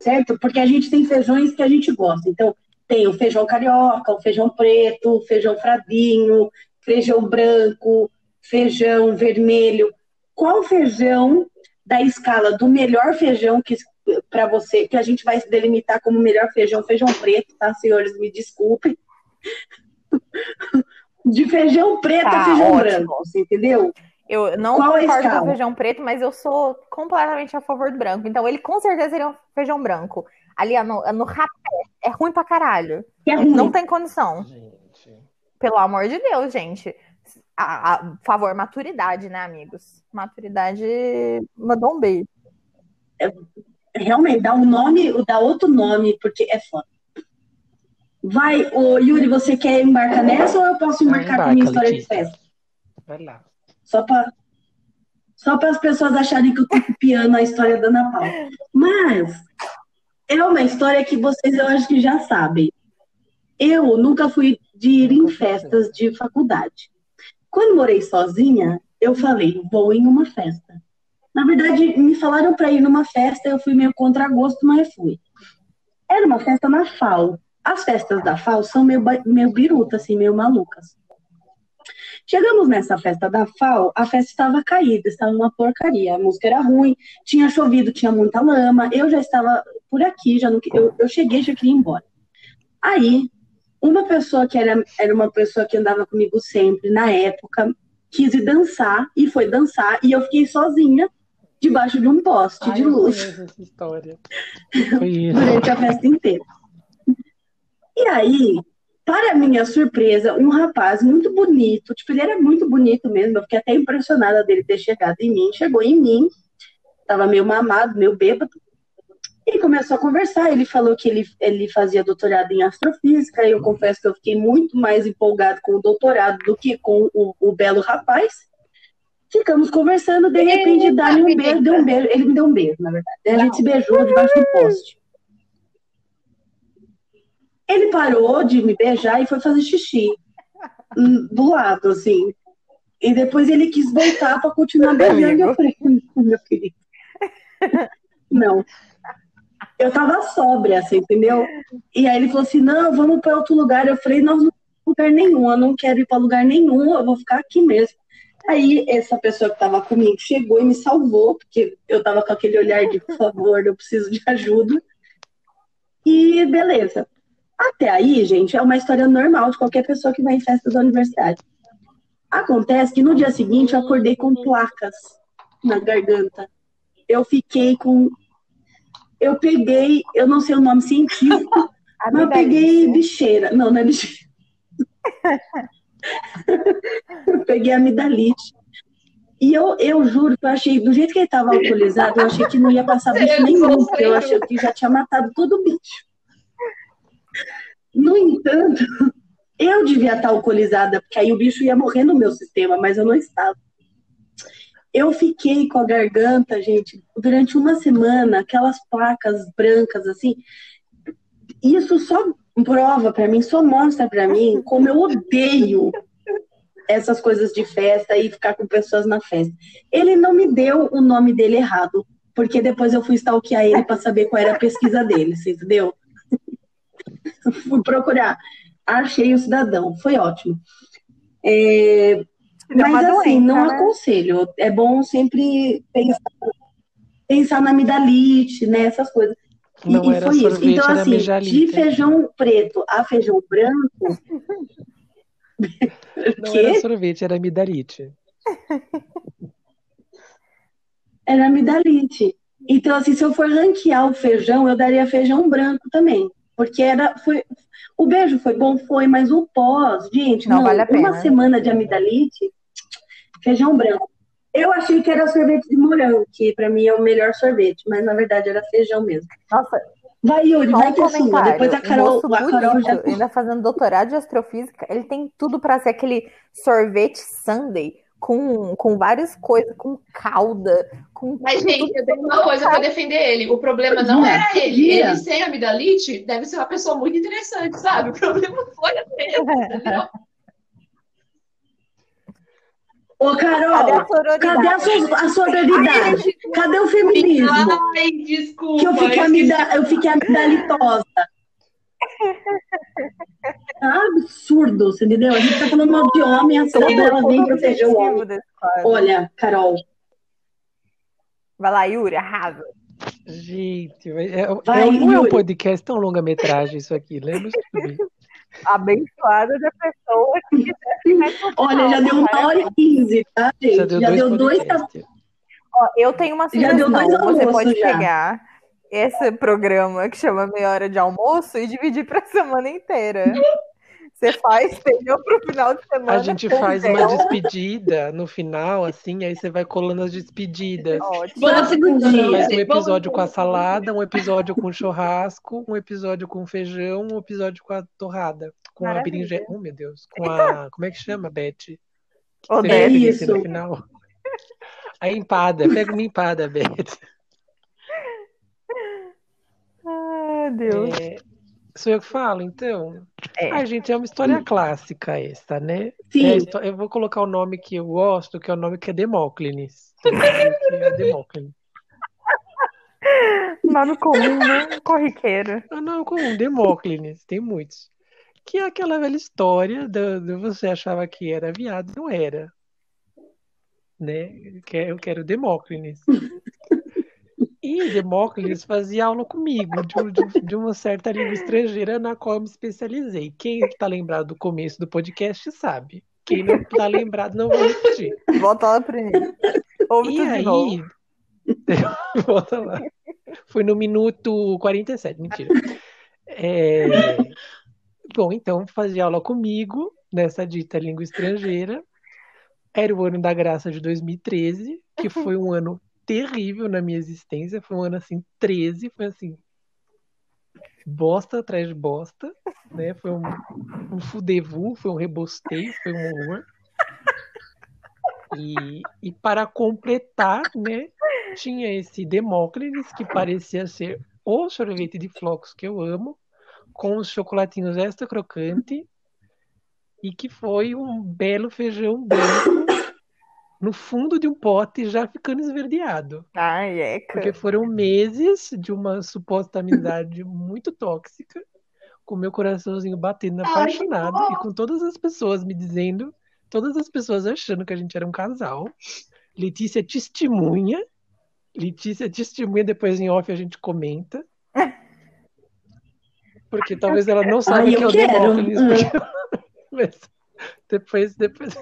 certo? Porque a gente tem feijões que a gente gosta. Então, tem o feijão carioca, o feijão preto, o feijão fradinho, feijão branco, feijão vermelho. Qual feijão da escala do melhor feijão que para você, que a gente vai delimitar como melhor feijão, feijão preto, tá, senhores? Me desculpem. De feijão preto tá, a feijão ótimo. branco, você entendeu? Eu não Qual concordo com o feijão preto, mas eu sou completamente a favor do branco. Então, ele com certeza seria um feijão branco. Ali no, no rapé, é ruim pra caralho. É ruim. Não tem condição. Gente. Pelo amor de Deus, gente. A, a, favor, maturidade, né, amigos? Maturidade mandou um beijo. É, realmente, dá um nome, dá outro nome, porque é foda. Vai, ô, Yuri, você quer embarcar nessa ou eu posso embarcar embarca, com a minha história Letícia. de festa? Vai lá. Só para só para as pessoas acharem que eu tô copiando a história da Ana Paula. Mas é uma história que vocês eu acho que já sabem. Eu nunca fui de ir em festas de faculdade. Quando morei sozinha, eu falei, vou em uma festa. Na verdade, me falaram para ir numa festa, eu fui meio contra gosto, mas fui. Era uma festa na FAO. As festas da FAO são meio, meio biruta, assim, meio malucas. Chegamos nessa festa da FAO, a festa estava caída, estava uma porcaria, a música era ruim, tinha chovido, tinha muita lama, eu já estava por aqui, já não, eu, eu cheguei, já queria ir embora. Aí, uma pessoa que era, era uma pessoa que andava comigo sempre, na época, quis ir dançar, e foi dançar, e eu fiquei sozinha, debaixo de um poste Ai, de luz. essa história. Durante a festa inteira. E aí, para minha surpresa, um rapaz muito bonito, tipo, ele era muito bonito mesmo, eu fiquei até impressionada dele ter chegado em mim, chegou em mim, tava meio mamado, meio bêbado, e começou a conversar. Ele falou que ele, ele fazia doutorado em astrofísica, e eu confesso que eu fiquei muito mais empolgado com o doutorado do que com o, o belo rapaz. Ficamos conversando, de repente, dá-lhe um beijo, deu um beijo, ele me deu um beijo, na verdade. a gente se beijou debaixo do poste. Ele parou de me beijar e foi fazer xixi do lado, assim. E depois ele quis voltar para continuar beijando. Eu falei, meu querido. Não. Eu tava sóbria, assim, entendeu? E aí ele falou assim: não, vamos para outro lugar. Eu falei, não, não lugar nenhum, eu não quero ir para lugar nenhum, eu vou ficar aqui mesmo. Aí essa pessoa que estava comigo chegou e me salvou, porque eu estava com aquele olhar de, por favor, eu preciso de ajuda. E beleza. Até aí, gente, é uma história normal de qualquer pessoa que vai em festa da universidade. Acontece que no dia seguinte eu acordei com placas na garganta. Eu fiquei com. Eu peguei, eu não sei o nome científico, mas eu peguei bicheira. Não, não é bicheira. eu peguei amidalite. E eu, eu juro que eu achei, do jeito que ele estava alcoolizado, eu achei que não ia passar bicho nenhum, porque eu achei que já tinha matado todo o bicho. No entanto, eu devia estar alcoolizada, porque aí o bicho ia morrer no meu sistema, mas eu não estava. Eu fiquei com a garganta, gente, durante uma semana, aquelas placas brancas assim. Isso só prova para mim, só mostra para mim como eu odeio essas coisas de festa e ficar com pessoas na festa. Ele não me deu o nome dele errado, porque depois eu fui stalkear ele para saber qual era a pesquisa dele, você entendeu? fui procurar, achei o cidadão, foi ótimo. É, mas assim, não né? aconselho. É bom sempre pensar, pensar na amidalite, né? Essas coisas. E, e foi isso. Então, assim, de feijão preto a feijão branco. não era sorvete, era amidalite. Era amidalite. Então, assim, se eu for ranquear o feijão, eu daria feijão branco também. Porque era, foi, o beijo foi bom, foi, mas o pós, gente, não, não vale uma semana de amidalite, feijão branco. Eu achei que era sorvete de morango, que para mim é o melhor sorvete, mas na verdade era feijão mesmo. Nossa. Vai, Yuri, vai que é sua. Depois a Carol, a Carol já. Ainda fazendo doutorado de astrofísica, ele tem tudo para ser aquele sorvete Sunday com, com várias coisas, com calda, com. Mas, gente, eu tenho uma coisa para defender ele. O problema não era ele. Ele sem amidalite deve ser uma pessoa muito interessante, sabe? O problema foi a ele, entendeu? Ô, Carol, Cadê a sororidade? cadê a, so- a sororidade? Cadê o feminismo? Ai, desculpa. Que eu fiquei, eu amida, eu fiquei amidalitosa. Ah, absurdo, você entendeu? A gente tá falando mal de homem, a Sandra, ela vem proteger o homem. Olha, Carol, Vai lá, Yuri, arrasa. Gente, vai- é, é, Vai, não é um podcast tão longa-metragem isso aqui, lembra? Abençoada da pessoa que com olha, já deu uma hora e quinze, tá, gente? Já deu dois dois podcasts. Ó, eu tenho uma Já deu sugestão. dois Você almoços pode já. pegar esse programa que chama Meia Hora de Almoço e dividir pra semana inteira. Você faz, entendeu? Pro final de semana. A gente faz uma despedida no final, assim, aí você vai colando as despedidas. Ótimo. Vamos dia. Faz um Vamos- episódio com a salada, um episódio com churrasco, um episódio com feijão, um episódio com a torrada, com a Maravilha. berinjela. Oh, meu Deus. Com a. Como é que chama, Beth? Vai oferecer Isso. no final? A empada. Pega uma empada, Beth. Ai, Deus. É, sou eu que falo, então. É. Ai, gente, é uma história clássica essa, né? Sim. É histó- eu vou colocar o nome que eu gosto, que é o nome que é Demóclines. Então, é Demóclines. Nome comum, né? Corriqueiro. Ah, não, com Demóclines, tem muitos. Que é aquela velha história do, do você achava que era viado, não era. Né? É- Eu quero Demóclines. E Demóclines fazia aula comigo de, de- de uma certa língua estrangeira na qual eu me especializei. Quem está lembrado do começo do podcast sabe. Quem não está lembrado não vai repetir. Volta lá pro início. Ouve E aí, novo. volta lá. Foi no minuto 47, mentira. É, Bom, então fazia aula comigo nessa dita língua estrangeira. Era o ano da graça de 2013, que foi um ano terrível na minha existência. Foi um ano assim, 13, foi assim, bosta atrás de bosta, né? Foi um, um fudevu, foi um rebosteio, foi um horror. E, e para completar, né, tinha esse Demóclines, que parecia ser o sorvete de flocos que eu amo, com os chocolatinhos extra crocante, e que foi um belo feijão branco no fundo de um pote já ficando esverdeado. Ai, eca. Porque foram meses de uma suposta amizade muito tóxica, com meu coraçãozinho batendo Ai, apaixonado que e com todas as pessoas me dizendo, todas as pessoas achando que a gente era um casal. Letícia testemunha. Letícia testemunha, depois em off a gente comenta. Porque talvez ela não saiba Ai, que é eu quero. Demóclines. porque- Mas depois, depois,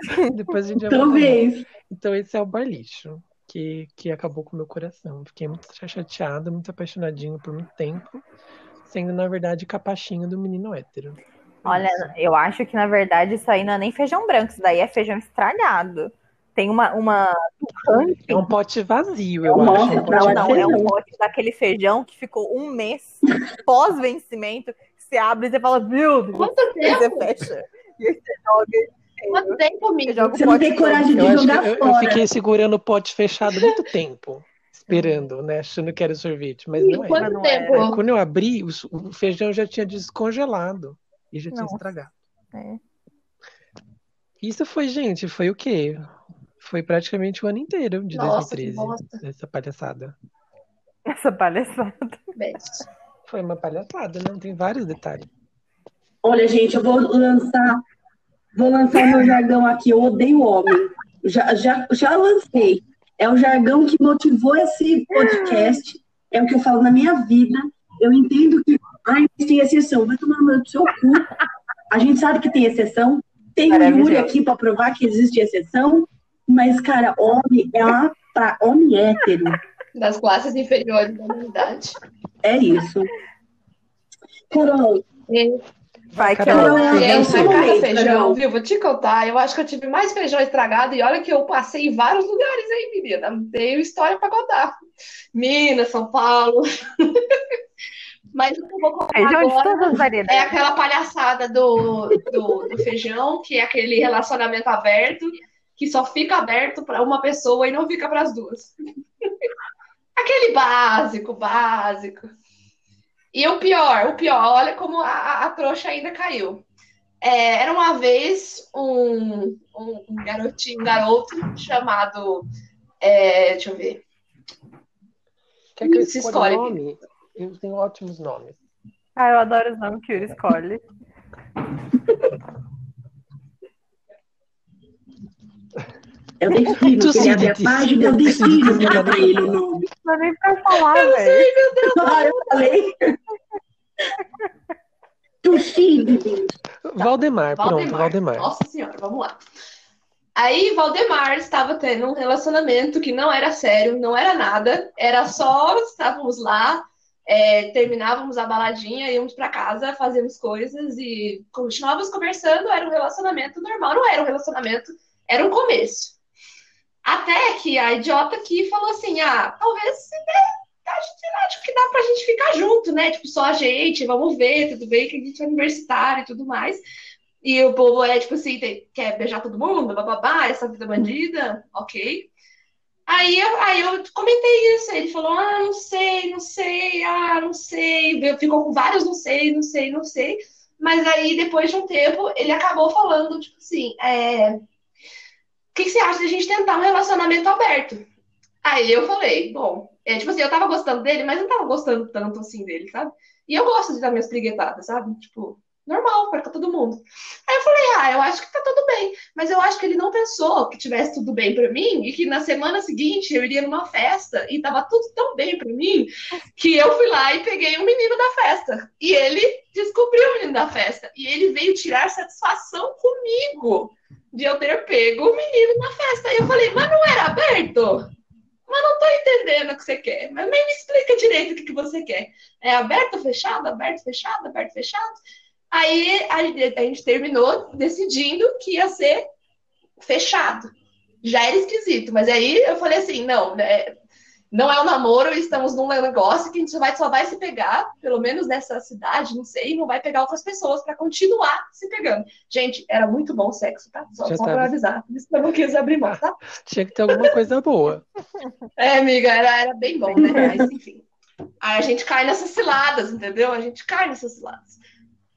depois a gente vai. Talvez. Então esse é o barlixo que, que acabou com o meu coração. Fiquei muito chateado, muito apaixonadinho por muito tempo, sendo na verdade capachinho do menino hétero. Olha, eu acho que na verdade isso aí não é nem feijão branco, isso daí é feijão estragado. Tem uma, uma. É um pote vazio, eu Nossa, acho. Um não, pote é Não, é um pote daquele feijão que ficou um mês pós-vencimento. Você abre e você fala, meu Deus, Quanto aí você tempo? fecha. E aí você joga. Quanto tempo? Você não tem coragem de jogar eu, eu fora. fiquei segurando o pote fechado muito tempo, esperando, né? Achando que era sorvete, mas não é. Quanto não tempo? era. Quando eu abri, o, feijão já tinha descongelado e já tinha Nossa. estragado. É. Isso foi, gente, foi o quê? Foi praticamente o ano inteiro de Nossa, que 2013, bosta. essa palhaçada. Essa palhaçada. Foi uma palhaçada, não tem vários detalhes. Olha, gente, eu vou lançar, vou lançar meu jargão aqui. Eu odeio homem. Já, já, já lancei. É o jargão que motivou esse podcast. É o que eu falo na minha vida. Eu entendo que ai, tem exceção. Vai tomar no seu cu. A gente sabe que tem exceção. Tem o Yuri aqui para provar que existe exceção. Mas, cara, homem é uma pra homem hétero. Das classes inferiores da humanidade. É isso. Carol, Vai que Carol, ela Carol, Eu, momento, feijão, viu? Vou te contar. Eu acho que eu tive mais feijão estragado e olha que eu passei em vários lugares aí, menina. Tenho história pra contar. Minas, São Paulo. Mas o que eu vou contar feijão de agora todas as é aquela palhaçada do, do, do feijão, que é aquele relacionamento aberto, que só fica aberto para uma pessoa e não fica para as duas. Aquele básico, básico. E o pior, o pior, olha como a, a- a trouxa ainda caiu. É, era uma vez um, um, um garotinho, um garoto chamado. é, deixa eu ver. Quer que eu Se escolha escolhe. nome? Eu tenho ótimos nomes. Ah, eu adoro os nomes que Yuri escolhe. É o que ele abre a página, é o destino que dá pra ele o nome. Não é nem pra falar, velho. Ah, eu falei. Tuxide. Valdemar, pronto, Valdemar. Nossa senhora, vamos lá. Aí, Valdemar estava tendo um relacionamento que não era sério, não era nada, era só estávamos lá, é, terminávamos a baladinha, íamos para casa, fazíamos coisas e continuávamos conversando. Era um relacionamento normal, não era um relacionamento, era um começo. Até que a idiota aqui falou assim: ah, talvez né, a gente acho que dá pra gente ficar junto, né? Tipo, só a gente, vamos ver, tudo bem que a gente é universitário e tudo mais. E o povo é tipo assim, tem- quer beijar todo mundo, bababá, essa vida bandida, ok. Aí eu, aí eu comentei isso, ele falou, ah, não sei, não sei, ah, não sei. Ficou com vários não sei, não sei, não sei. Mas aí, depois de um tempo, ele acabou falando, tipo assim, é, que que você acha de a gente tentar um relacionamento aberto? Aí eu falei, bom, é, tipo assim, eu tava gostando dele, mas não tava gostando tanto assim dele, sabe? E eu gosto de dar minhas briguetadas, sabe? Tipo, normal, perca todo mundo. Aí eu falei, ah, eu acho que tá tudo bem. Mas eu acho que ele não pensou que tivesse tudo bem pra mim e que na semana seguinte eu iria numa festa e tava tudo tão bem pra mim que eu fui lá e peguei um menino da festa. E ele descobriu o menino da festa. E ele veio tirar satisfação comigo de eu ter pego o menino na festa. Aí eu falei, mas não era aberto? Mas não tô entendendo o que você quer. Mas me explica direito o que, que você quer. É aberto, fechado, aberto, fechado, aberto, fechado? Aí a, a gente terminou decidindo que ia ser fechado. Já era esquisito, mas aí eu falei assim: não, né, não é um namoro, estamos num negócio que a gente vai, só vai se pegar, pelo menos nessa cidade, não sei, e não vai pegar outras pessoas para continuar se pegando. Gente, era muito bom o sexo, tá? Só, Já só pra avisar. Isso eu não quis abrir mão, tá? Tinha que ter alguma coisa boa. É, amiga, era, era bem bom, né? Mas enfim. Aí a gente cai nessas ciladas, entendeu? A gente cai nessas ciladas.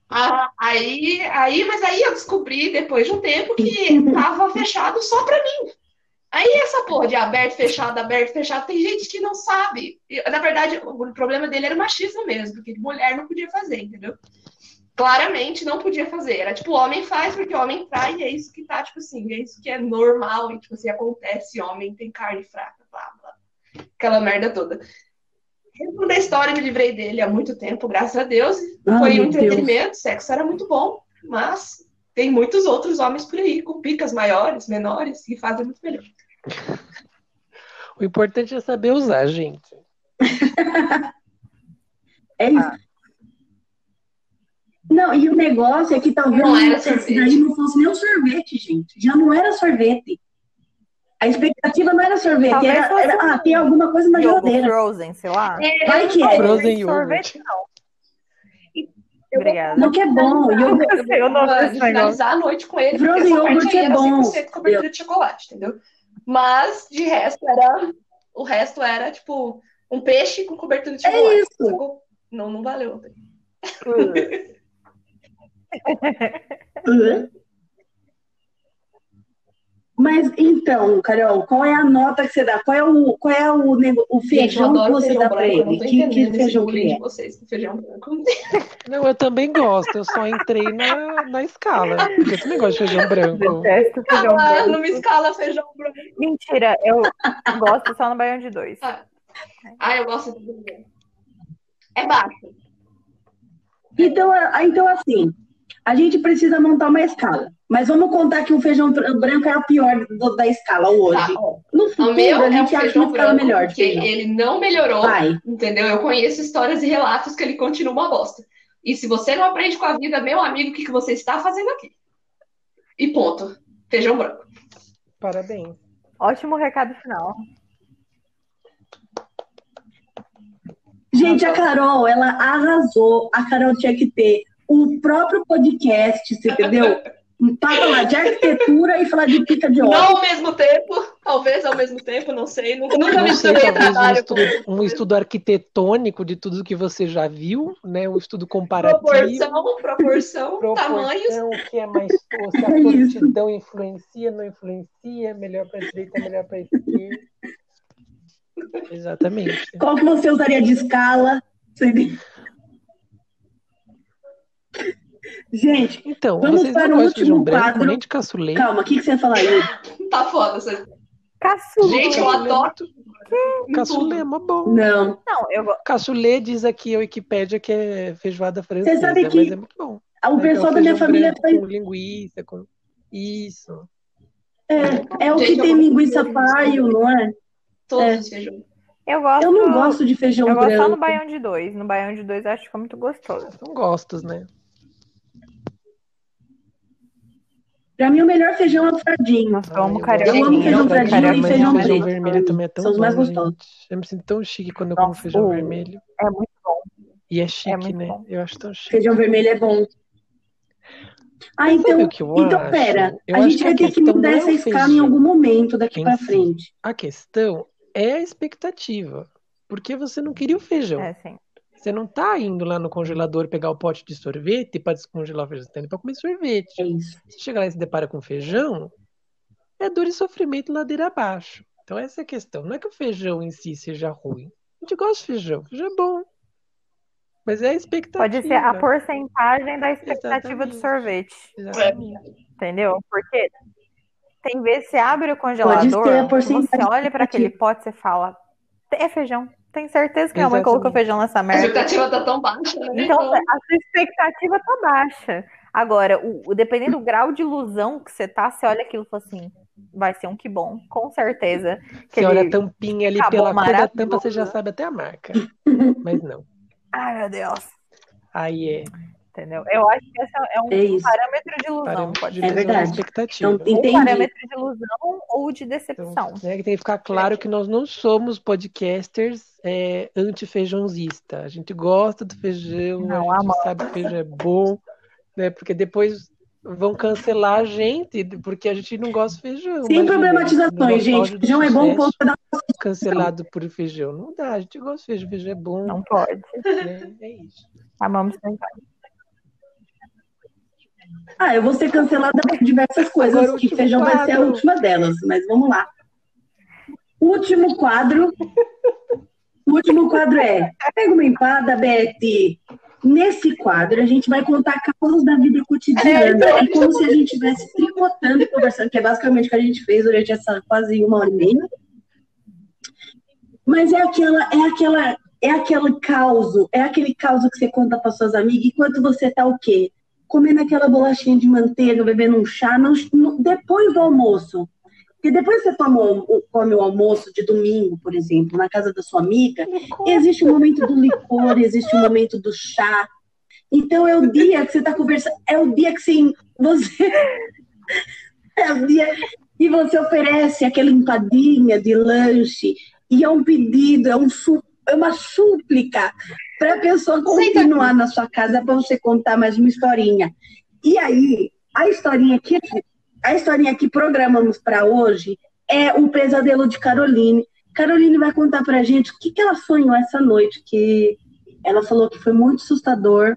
Ah, aí, aí, mas aí eu descobri depois de um tempo que tava fechado só pra mim. Aí essa porra de aberto, fechado, aberto, fechado, tem gente que não sabe. Na verdade, o problema dele era o machismo mesmo, porque mulher não podia fazer, entendeu? Claramente não podia fazer. Era tipo, homem faz porque homem trai, e é isso que tá, tipo assim, é isso que é normal, e tipo assim, acontece, homem tem carne fraca, blá, blá. Aquela merda toda. Resumo da história, me livrei dele há muito tempo, graças a Deus. Ah, Foi um entretenimento, sexo era muito bom, mas tem muitos outros homens por aí, com picas maiores, menores, que fazem muito melhor. O importante é saber usar, gente. É isso. Não, e o negócio é que talvez Não era daí não fosse nem um sorvete, gente. Já não era sorvete. A expectativa não era sorvete, Talvez era, era- um ah, tem alguma coisa na geladeira. Frozen, sei lá. Vai que é. Frozen sorvete, não. Obrigada. Não que é bom. Eu iogurte- não sei o nome de desse negócio. finalizar a noite com ele, porque Frozen essa parte yogurt aí é era bom. 100% cobertura de chocolate, entendeu? Mas, de resto, era... O resto era, tipo, um peixe com cobertura de É chocolate. isso. sacou? Não, não valeu. Hã? Mas então, Carol, qual é a nota que você dá? Qual é o, qual é o, o Gente, eu feijão que você feijão dá pra branco, eu não ele? tô Que, que entendendo esse feijão que é? de vocês com feijão branco. Não, eu também gosto, eu só entrei na, na escala. Porque eu também gosto de feijão branco. Detesto feijão Ah, branco. não me escala feijão branco. Mentira, eu gosto só no Baião de dois. Ah, eu gosto de É baixo. Então, ah, então, assim, a gente precisa montar uma escala. Mas vamos contar que o feijão br- branco é o pior do- da escala hoje. Tá. No O futuro, meu a é um gente acha feijão uma escala branco, melhor porque ele não melhorou, Vai. entendeu? Eu conheço histórias e relatos que ele continua uma bosta. E se você não aprende com a vida, meu amigo, o que, que você está fazendo aqui? E ponto. Feijão branco. Parabéns. Ótimo recado final. Gente, a Carol, ela arrasou. A Carol tinha que ter o próprio podcast, você entendeu? Para falar de arquitetura e falar de pica de Não ovos. ao mesmo tempo. Talvez ao mesmo tempo, não sei. Nunca, nunca Não sei, talvez um estudo, um estudo arquitetônico de tudo que você já viu, né? Um estudo comparativo. proporção, proporção, tamanhos. Proporção, o que é mais ou se a É isso. prontidão influencia, não influencia, melhor para direita, melhor para esquerda. Exatamente. Qual que você usaria de escala? Você- Gente, Então, Vamos vocês para o último branco, quadro. nem de caçulê. calma, o que, que você ia falar aí? Tá foda. Você... Caçula. Gente, eu Caçulê é adoro. Caçulê é mó bom. Não. Não, eu Caçulê diz aqui a Wikipédia que é feijoada francesa, sabe que mas é muito bom. O né? pessoal Que é da minha família branco faz. com linguiça, com isso. É, é o que Gente, eu tem linguiça paio, não é? Todos É. os feijões. eu gosto. Eu não gosto de feijão Eu gosto só no branco. baião de dois. No baião de dois eu acho que fica muito gostoso. São gostos, né? Pra mim, o melhor feijão é o fradinho. Nossa, eu amo carioquinha. Eu amo feijão fradinho, fradinho e feijão feijão preto. vermelho também é tão São os mais gostosos. Eu me sinto tão chique quando eu como feijão o- vermelho. É muito bom. E é chique, muito né? bom. Eu acho tão chique. Feijão vermelho é bom. Ah, Mas então, o que eu então acho? pera. Eu A gente que vai a ter que mudar não é essa escala em feijão algum momento daqui si. frente. A questão é a expectativa. Porque você não queria o feijão. É, sim. Você não tá indo lá no congelador pegar o pote de sorvete para descongelar o feijão, você tá indo pra comer sorvete. É isso. Você chega lá e se depara com feijão, é dor e sofrimento ladeira abaixo. Então essa é a questão. Não é que o feijão em si seja ruim. A gente gosta de feijão, feijão é bom. Mas é a expectativa. Pode ser a porcentagem da expectativa do Exatamente. sorvete. Exatamente. Entendeu? Porque tem vezes você abre o congelador, você olha para aquele pote e você fala, é feijão. Tem certeza que minha mãe colocou feijão nessa A merda. expectativa tá tão baixa, né? Então, a sua expectativa tá baixa. Agora, o, o- dependendo do grau de ilusão que você tá, você olha aquilo e fala assim, vai ser um que bom, com certeza. Que Você olha a tampinha ali pela cor da tampa, você já sabe até a marca. Mas não. Ai, meu Deus. Aí é Entendeu? Eu acho que esse é um É parâmetro de ilusão, parâmetro pode de. É verdade. expectativa. Então, Ou entendi. parâmetro de ilusão ou de Então, decepção. né, que tem que ficar claro que nós não somos podcasters é, anti-feijãozista. A gente gosta do feijão, Não, a gente sabe que feijão é bom, né? Porque depois vão cancelar a gente porque a gente não gosta de feijão. Sem problematizações, gente. Feijão é bom, ponto da cancelado por feijão. Não dá, a gente gosta de feijão, feijão é bom, Não pode. né? É isso. Amamos tentar. Ah, eu vou ser cancelada por diversas coisas, Agora que feijão vai ser a quadro. última delas, mas vamos lá. Último quadro. O último quadro é Pega uma empada, Beth. Nesse quadro, a gente vai contar causos da vida cotidiana. É como se a gente estivesse tricotando e conversando, que é basicamente o que a gente fez durante essa quase uma hora e meia. Mas é aquela, é aquela, é aquele caos, é aquele caos que você conta para suas amigas enquanto você tá o quê? Comendo aquela bolachinha de manteiga, bebendo um chá, no- no- depois do almoço. Porque depois que você toma o- come o almoço de domingo, por exemplo, na casa da sua amiga, existe o momento do licor, existe o momento do chá. Então é o dia que você está conversando, é o dia que você, você é o dia que você oferece aquela empadinha de lanche e é um pedido, é, um, é uma súplica para a pessoa continuar na sua casa para você contar mais uma historinha. E aí, a historinha que a historinha que programamos para hoje é o pesadelo de Caroline. Caroline vai contar para a gente o que, que ela sonhou essa noite, que ela falou que foi muito assustador.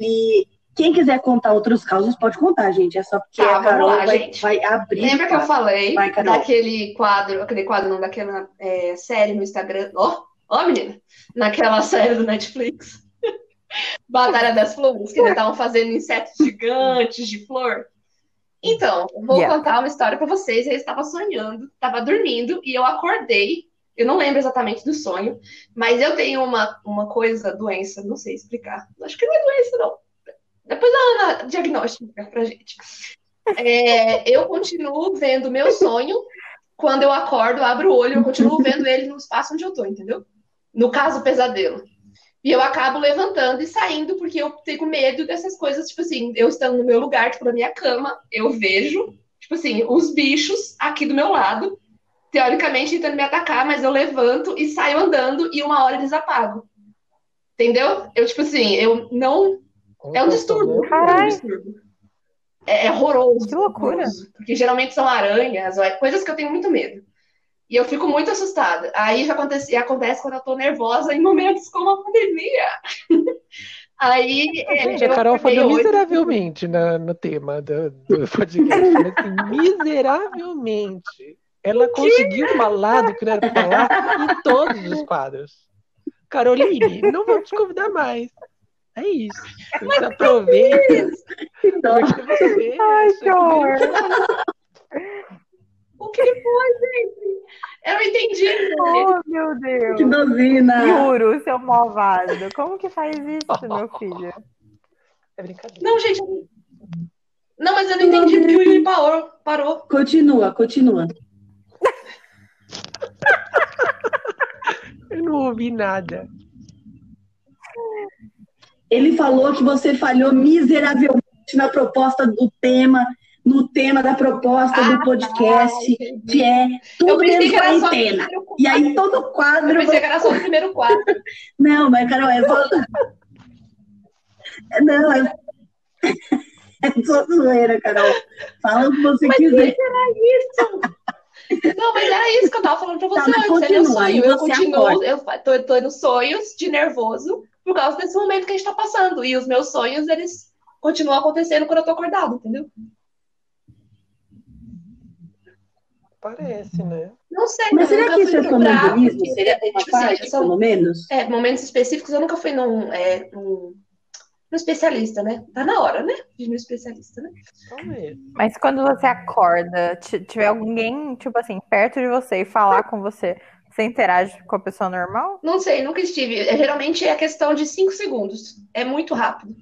E quem quiser contar outros causos, pode contar, gente. É só porque Tá, a Carol lá, vai, vai abrir. Lembra que eu falei Vai, daquele quadro, aquele quadro, não, daquela é, série no Instagram? Ó, ó, menina! Naquela série do Netflix. Batalha das Flores, que eles estavam fazendo insetos gigantes de flor. Então, vou Yeah. contar uma história pra vocês. Eu estava sonhando, estava dormindo e eu acordei. Eu não lembro exatamente do sonho, mas eu tenho uma, uma coisa, doença, não sei explicar. Acho que não é doença, não. Depois a Ana diagnostica pra gente. É, eu continuo vendo meu sonho. Quando eu acordo, abro o olho, eu continuo vendo ele no espaço onde eu tô, entendeu? No caso, pesadelo. E eu acabo levantando e saindo, porque eu tenho medo dessas coisas, tipo assim, eu estando no meu lugar, tipo, na minha cama, eu vejo, tipo assim, os bichos aqui do meu lado, teoricamente tentando me atacar, mas eu levanto e saio andando e uma hora eles apagam. Entendeu? Eu, tipo assim, eu não. É um distúrbio. É um Caralho. distúrbio. É, é horroroso. Que loucura. horroroso. Porque geralmente são aranhas, ou é- coisas que eu tenho muito medo. E eu fico muito assustada. Aí já acontece, acontece quando eu tô nervosa em momentos como a pandemia. Aí. é, Gente, a Carol acordei falhou hoje- miseravelmente na- no tema do, do podcast. Mas, assim, miseravelmente. Ela conseguiu falar do que não era pra falar em todos os quadros. Caroline, não vamos te convidar mais. É isso. Você aproveita Que dó. Ai, que horror. O que foi, gente? Eu não entendi. Oh, meu Deus. Que dozina. Juro, seu malvado. Como que faz isso, meu filho? É brincadeira. Não, gente. Não, mas eu não entendi porque o Yuri parou. parou. Continua, continua. Eu não ouvi nada. Ele falou que você falhou miseravelmente na proposta do tema, no tema da proposta Ah, do podcast, que é Eu tudo pensei menos que era só do quarentena. E aí todo Eu quadro. pensei que era só do primeiro quadro. Não, mas Carol, é só. Não, é. É só zoeira, Carol. Fala o que você quiser. Não, mas era isso que eu tava falando pra você Tá, mas antes. É meu continua, sonho. Eu continuo, acorda. eu tô, tô nos sonhos de nervoso por causa desse momento que a gente tá passando. E os meus sonhos, eles continuam acontecendo quando eu tô acordado, entendeu? Parece, né? Não sei, Mas será que isso é porque, Seria é, tipo assim, parte, são- pelo menos? é, momentos específicos, eu nunca fui num, é, num, num especialista, né? Tá na hora, né? De ir no especialista, né? Mas quando você acorda, ti- tiver alguém, tipo assim, perto de você e falar com você, você interage com a pessoa normal? Não sei, nunca estive. É, geralmente é questão de cinco segundos. É muito rápido.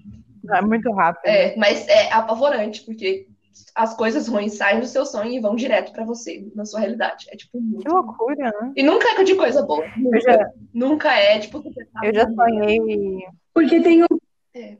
É muito rápido. É, mas é apavorante, porque as coisas ruins saem do seu sonho e vão direto pra você, na sua realidade. É tipo Que muito. loucura, né? E nunca é de coisa boa. Nunca, já, nunca é, tipo, você tá- eu já sonhei. Porque tem o. É.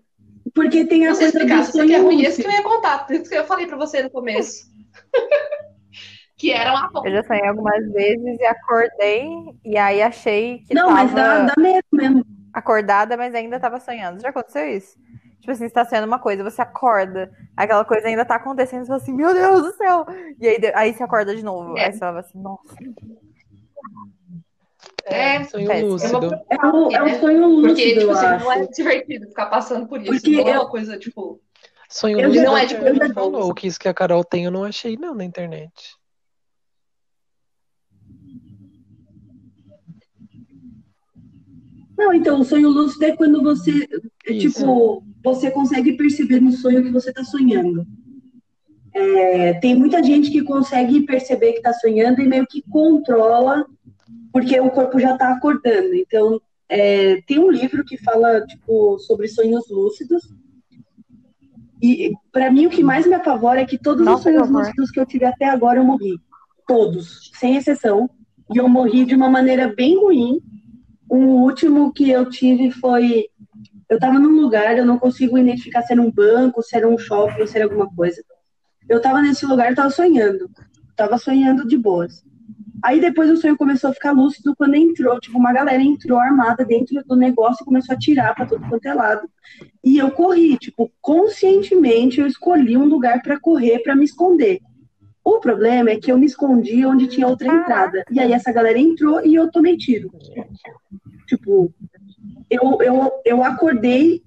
Porque tem a coisa explicar, do quer sonho ruim, esse que eu ia contar. Por isso que eu falei pra você no começo. que era uma Eu já sonhei algumas vezes e acordei, e aí achei que Não, mas dá, tava dá medo mesmo. acordada, mas ainda tava sonhando. Já aconteceu isso? Tipo assim, você tá sonhando uma coisa, você acorda, aquela coisa ainda tá acontecendo, você fala assim, meu Deus do céu! E aí, aí você acorda de novo. É. Aí você fala assim, nossa. É, sonho péssimo. lúcido. É o, é o né? sonho Porque, lúcido, tipo eu assim, acho. não é divertido ficar passando por isso. Porque não é eu- uma coisa, tipo. Sonho Eu lúcido já- é eu a gente falou, que isso que a Carol tem eu não achei não na internet. Não, então, o sonho lúcido é quando você, é, tipo, você consegue perceber no sonho que você está sonhando. É, tem muita gente que consegue perceber que está sonhando e meio que controla, porque o corpo já está acordando. Então, é, tem um livro que fala, tipo, sobre sonhos lúcidos. E, para mim, o que mais me apavora é que todos os Nossa, sonhos que horror. lúcidos que eu tive até agora eu morri. Todos, sem exceção. E eu morri de uma maneira bem ruim. O último que eu tive foi. Eu tava num lugar, eu não consigo identificar se era um banco, se era um shopping, se era alguma coisa. Eu tava nesse lugar e tava sonhando. Tava sonhando de boas. Aí depois o sonho começou a ficar lúcido quando entrou, tipo, uma galera entrou armada dentro do negócio e começou a tirar pra todo quanto é lado. E eu corri, tipo, conscientemente eu escolhi um lugar pra correr, pra me esconder. O problema é que eu me escondi onde tinha outra entrada. E aí essa galera entrou e eu tomei tiro. Tipo, eu, eu, eu acordei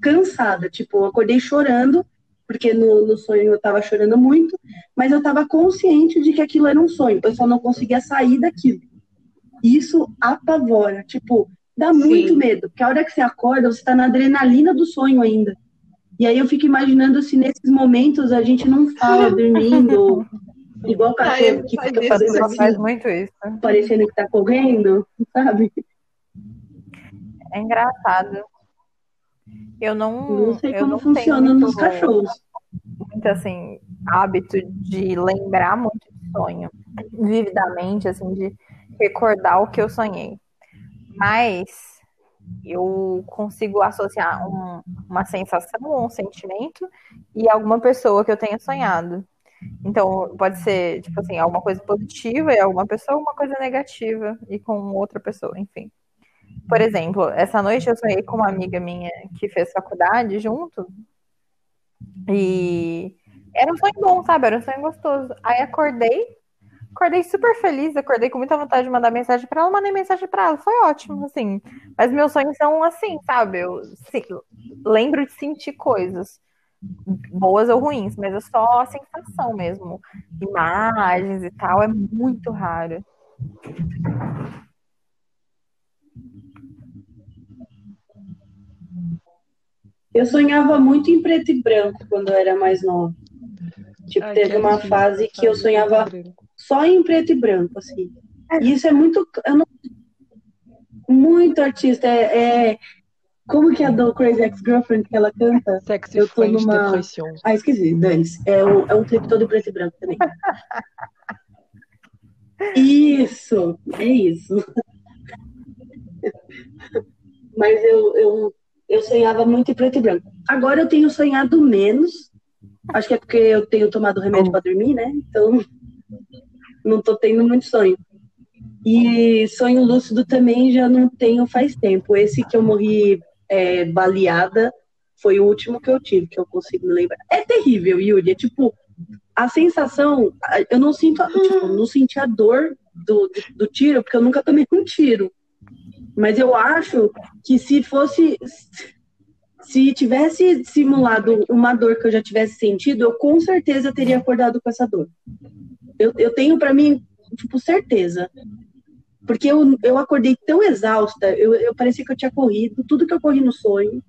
cansada, tipo, eu acordei chorando, porque no, no sonho eu tava chorando muito, mas eu tava consciente de que aquilo era um sonho, eu só não conseguia sair daquilo. Isso apavora, tipo, dá muito Sim. medo, porque a hora que você acorda, você tá na adrenalina do sonho ainda. E aí eu fico imaginando se nesses momentos a gente não fala dormindo, igual Ah, cachorro eu que faz fica fazendo faz assim, muito isso. parecendo que tá correndo, sabe? É engraçado. Eu não, Não sei eu como não funciona nos cachorros. muito assim, hábito de lembrar muito de sonho, vividamente, assim, de recordar o que eu sonhei. Mas eu consigo associar um- uma sensação, um sentimento e alguma pessoa que eu tenha sonhado. Então, pode ser, tipo assim, alguma coisa positiva e alguma pessoa, alguma coisa negativa e com outra pessoa, enfim. Por exemplo, essa noite eu sonhei com uma amiga minha que fez faculdade junto. E era um sonho bom, sabe? Era um sonho gostoso. Aí acordei, acordei super feliz, acordei com muita vontade de mandar mensagem pra ela, mandei mensagem pra ela. Foi ótimo, assim. Mas meus sonhos são assim, sabe? Eu sim, lembro de sentir coisas. Boas ou ruins, mas é só a sensação mesmo. Imagens e tal, é muito raro. Eu sonhava muito em preto e branco quando eu era mais nova. Tipo, Ai, teve uma fase que eu sonhava só em preto e branco, assim. E isso é muito. Eu não, muito artista. É, é- como que é a do Crazy Ex-Girlfriend que ela canta? Sexy Eu tô numa- Depression. Ah, esqueci, dane É, o, é um clipe todo em preto e branco também. Isso, é isso. Mas eu, eu, eu sonhava muito em preto e branco. Agora eu tenho sonhado menos. Acho que é porque eu tenho tomado remédio para dormir, né? Então não tô tendo muito sonho. E sonho lúcido também já não tenho faz tempo. Esse que eu morri é, baleada foi o último que eu tive, que eu consigo me lembrar. É terrível, Yuri. É tipo, a sensação, eu não sinto, tipo, não senti a dor do, do, do tiro, porque eu nunca tomei um tiro. Mas eu acho que se fosse. Se tivesse simulado uma dor que eu já tivesse sentido, eu com certeza teria acordado com essa dor. Eu, eu tenho para mim, tipo, certeza. Porque eu, eu acordei tão exausta, eu, eu parecia que eu tinha corrido, tudo que eu corri no sonho.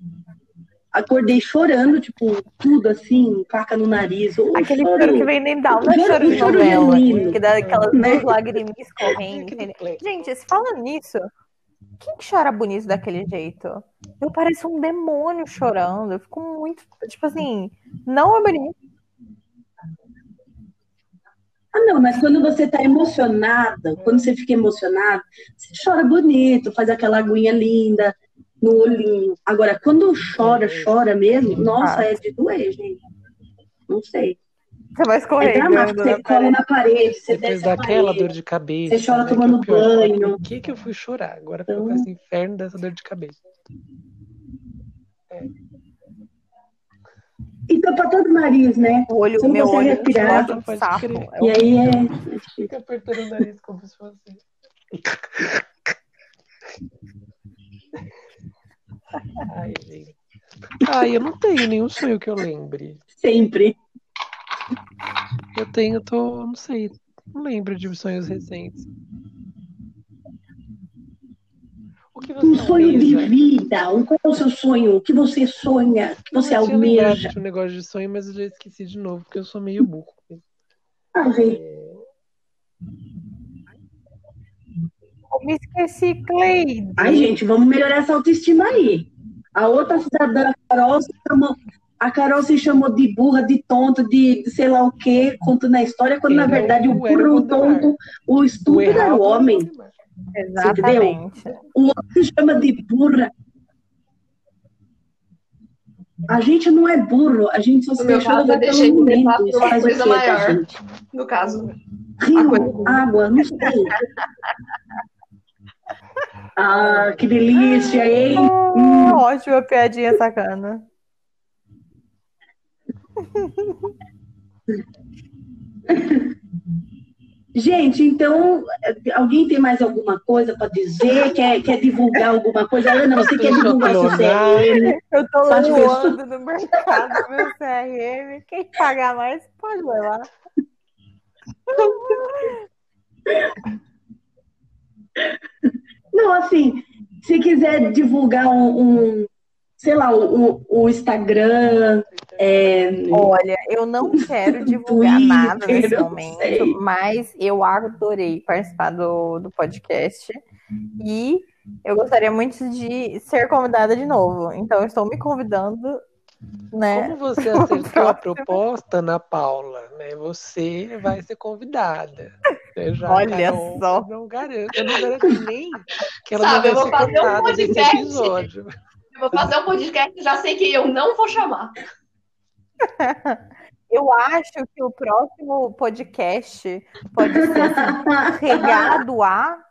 Acordei chorando, tipo, tudo assim, caca no nariz. Aquele choro- choro que vem nem dá, é Choro- choro de novela, que dá aquelas Né? duas lagriminhas correndo. Gente, se fala nisso, quem que chora bonito daquele jeito? Eu pareço um demônio chorando. Eu fico muito, tipo assim, não é bonito. Ah, não, mas quando você tá emocionada, quando você fica emocionada, você chora bonito, faz aquela aguinha linda no olhinho. Agora, quando chora, chora mesmo, nossa, é de doer, gente. Não sei. Você vai É escorregando. dramático, né, você cola na parede, você Depois daquela parede. dor de cabeça. Você chora né, tomando que é o pior. banho. Por que, que eu fui chorar? Agora Então- com esse inferno dessa dor de cabeça. E tampa todo o nariz, né? O olho, Você meu olho respirar, pode sapo. crer. É E aí é. Fica apertando o nariz como se fosse. Ai, gente. Ai, eu não tenho nenhum sonho que eu lembre. Sempre. Eu tenho, tô, não sei, não lembro de sonhos recentes. Que você Um sonho de almeja? vida. Um- Qual é o seu sonho? O que você sonha? O que você Eu almeja? de um negócio de sonho, mas eu já esqueci de novo, porque eu sou meio burro. Ah, gente. Eu me esqueci, Cleide. Ai, gente, vamos melhorar essa autoestima aí. A outra cidadã, a Carol, se chamou, a Carol se chamou de burra, de tonta, de, de sei lá o quê, contando a história, quando na Era verdade o burro, o tonto, o estúpido era errado o homem. É. Exatamente. O outro se chama de burra. A gente não é burro, a gente só se caso, levar eu pelo momento. Isso faz o coisa quê, tá, maior. gente? No caso. Rio, água, não sei. Ah, que delícia, hein? Ah, ótima piadinha sacana. Gente, então, alguém tem mais alguma coisa para dizer? Quer, quer divulgar alguma coisa? Ana, você quer divulgar seu CRM? Eu tô Pode voando no mercado do meu CRM. Quem pagar mais pode levar. Não, assim, se quiser divulgar um, um, sei lá, o, o Instagram, é, Olha, eu não quero divulgar Twitter, nada nesse momento, sei. mas eu adorei participar do, do podcast e eu gostaria muito de ser convidada de novo. Então, eu estou me convidando, né? Como você acertou a proposta, Ana Paula, né? Você vai ser convidada. Já, Olha Carol, só. Não garanto, eu não garanto nem que ela Sabe, eu não vou vai ser fazer um podcast. episódio. Vou fazer um podcast já sei que eu não vou chamar. Eu acho que o próximo podcast pode ser assim, regado a.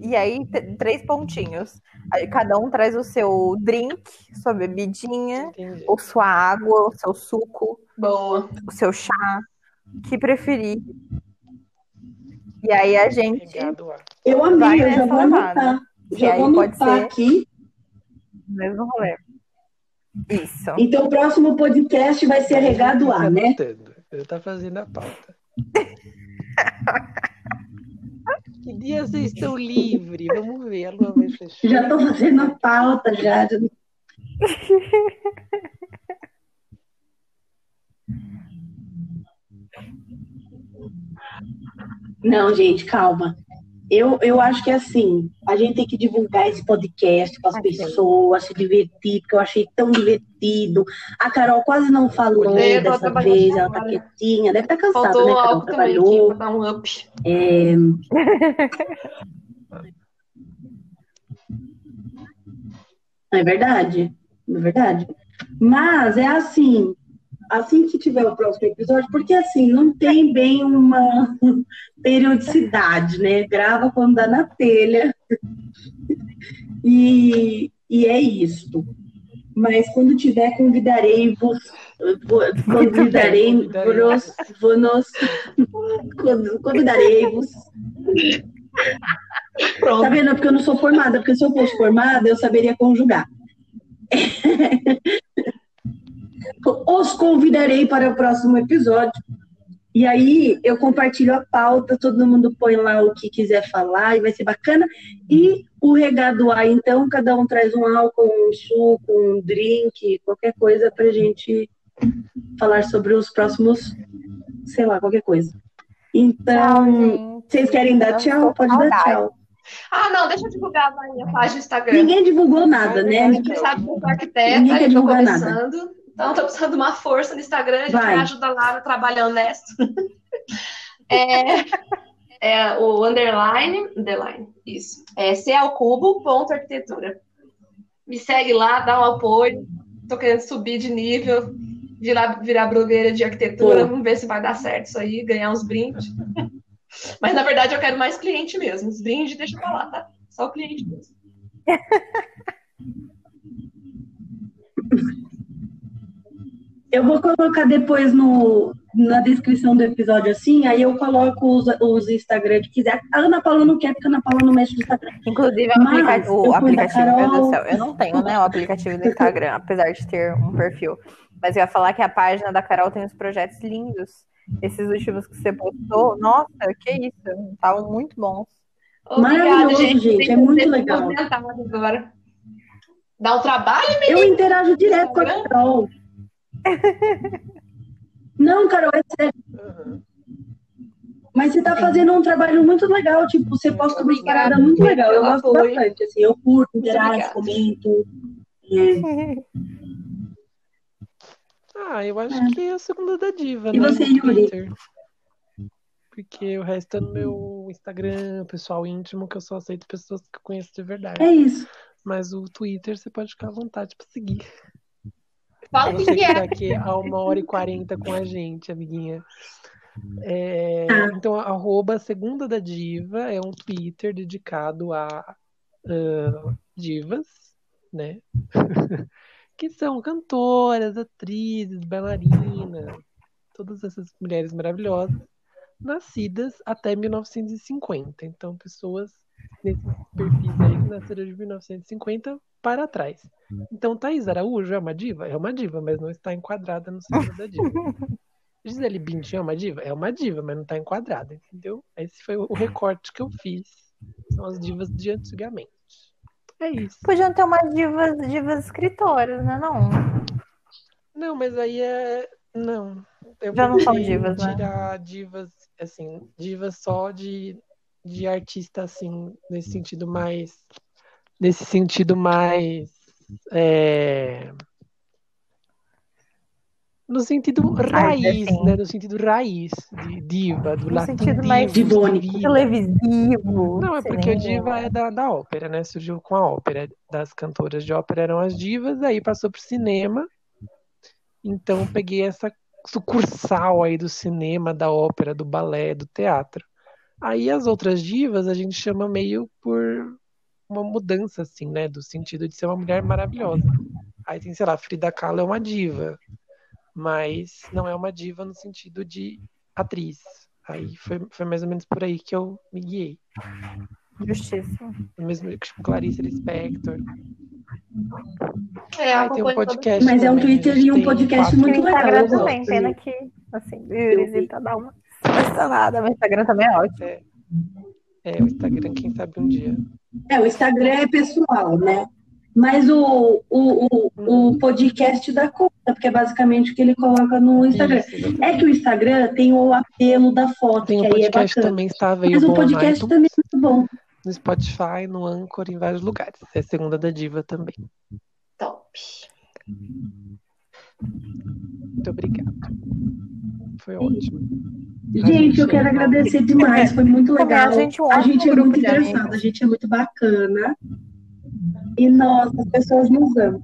E aí, três pontinhos. Aí cada um traz o seu drink, sua bebidinha, Entendi. ou sua água, o seu suco. Boa. o seu chá, o que preferir. E aí a gente. Eu Vai amei, eu já vou anotar. E Já aí vou pode anotar ser- aqui. Mesmo rolê. Isso. Então, o próximo podcast vai ser regado a, né? Eu tá fazendo a pauta. que dia vocês estão livres? Vamos ver, a lua vai fechar. Já tô fazendo a pauta, já. Não, gente, calma. Eu, eu acho que assim, a gente tem que divulgar esse podcast para as pessoas, se divertir, porque eu achei tão divertido. A Carol quase não falou É, eu tô dessa trabalhando vez, ela tá quietinha, deve estar cansada, Faltou né, Carol? aqui Trabalhou. dar um up. É... É verdade, é verdade. Mas é assim, assim que tiver o próximo episódio, porque assim, não tem bem uma periodicidade, né? Grava quando dá na telha. E, e é isto. Mas quando tiver, convidarei-vos. Convidarei-vos. vos- Convidarei-vos. Pronto. Tá vendo? É porque eu não sou formada, porque se eu fosse formada, eu saberia conjugar. Os convidarei para o próximo episódio. E aí eu compartilho a pauta, todo mundo põe lá o que quiser falar e vai ser bacana. E o regado A, então, cada um traz um álcool, um suco, um drink, qualquer coisa pra gente falar sobre os próximos, sei lá, qualquer coisa. Então, gente. vocês querem dar tchau? Pode dar tchau. Ah, não, deixa eu divulgar a minha página do Instagram. Ninguém divulgou nada, né? Ninguém sabe que eu sou arquiteta, Ninguém eu tô divulgar nada. Então, tô precisando de uma força no Instagram, a gente Vai. me ajuda lá no trabalho honesto. é, é o underline, underline, isso. É C ao cubo, ponto arquitetura. Me segue lá, dá um apoio. Tô querendo subir de nível, virar, virar blogueira de arquitetura. Boa. Vamos ver se vai dar certo isso aí, ganhar uns brindes. Mas, na verdade, eu quero mais cliente mesmo. Os brindes deixa pra lá, tá? Só o cliente mesmo. Eu vou colocar depois no, na descrição do episódio assim, aí eu coloco os, os Instagram que quiser. A Ana Paula não quer, porque a Ana Paula não mexe no Instagram. Inclusive, o, Mas o aplicativo, meu Deus Carol. do céu, eu não tenho, né, o aplicativo do Instagram, apesar de ter um perfil. Mas eu ia falar que a página da Carol tem uns projetos lindos. Esses últimos que você postou, nossa, que isso, estavam muito bons. Maravilhoso, gente, Tem é muito legal. movimentado agora. Dá um trabalho, Eu interajo direto com a Carol. Não, Carol, é sério. Aham. Mas você tá fazendo um trabalho muito legal, tipo, você posta Obrigada paradas muito legal. Eu gosto apoio. bastante, assim, eu curto, interajo, comento. É. Ah, eu acho É. que é a segunda da diva, E né? você, no Yuri? Twitter. Porque o resto é no meu Instagram, pessoal íntimo, que eu só aceito pessoas que eu conheço de verdade. É isso. Mas o Twitter você pode ficar à vontade pra seguir. Fala o Você que tá é. aqui a uma hora e quarenta com a gente, amiguinha. É, Tá. então, arroba Segunda da Diva é um Twitter dedicado a ah, divas, né? que são cantoras, atrizes, bailarinas, todas essas mulheres maravilhosas, nascidas até 1950. Então, pessoas nesses perfis aí que nasceram de 1950 para trás. Então, Thaís Araújo é uma diva? É uma diva, mas não está enquadrada no Segunda da Diva. Gisele Bündchen é uma diva? É uma diva, mas não está enquadrada, entendeu? Esse foi o recorte que eu fiz. São as divas de antigamente. É isso. Podiam ter umas divas, divas escritoras, né? Não. Não, mas aí é. Não. Eu Já não são divas, né? tirar divas, assim, divas só de, de artista, assim, nesse sentido mais. Nesse sentido mais. é, No sentido raiz, assim. né? No sentido raiz de diva, do No latim sentido mais divônico. Televisivo. Não, é porque o cinema. diva é da, da ópera, né? Surgiu com a ópera. Das cantoras de ópera eram as divas, aí passou pro cinema. Então peguei essa sucursal aí do cinema, da ópera, do balé, do teatro. Aí as outras divas a gente chama meio por uma mudança, assim, né? Do sentido de ser uma mulher maravilhosa. Aí tem, sei lá, Frida Kahlo é uma diva. mas não é uma diva no sentido de atriz. Aí foi, foi mais ou menos por aí que eu me guiei. O mesmo tipo Clarice Lispector. É, Aí tem um podcast. Mas é um também, Twitter e um podcast muito legal. Instagram também, pena que, assim, o Yuri tá dá uma selecionada, mas o Instagram também é ótimo. É, é, o Instagram, quem sabe um dia. É, o Instagram é pessoal, né? Mas o, o, o, o podcast dá conta, porque é basicamente o que ele coloca no Instagram. Isso. É que o Instagram tem o apelo da foto, Tem que um aí é podcast bacana. também estável Mas e o podcast também é muito bom. no Spotify, no Anchor, em vários lugares. É Segunda da Diva também. Top. Muito obrigado. Foi ótimo. Gente, eu quero agradecer demais, foi muito legal. a gente, A gente é muito engraçado, amigos. a gente é muito bacana. E nossa, as pessoas nos amam.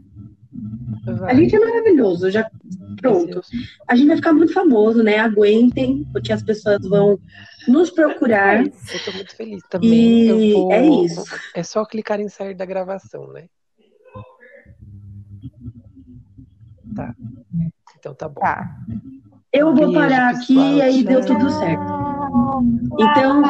A gente é maravilhoso, já pronto. A gente vai ficar muito famoso, né? Aguentem, porque as pessoas vão nos procurar. Eu tô muito feliz também. E vou... é isso. É só clicar em sair da gravação, né? Tá. Então tá bom. Tá. Eu vou parar aqui e aí deu tudo certo. Então.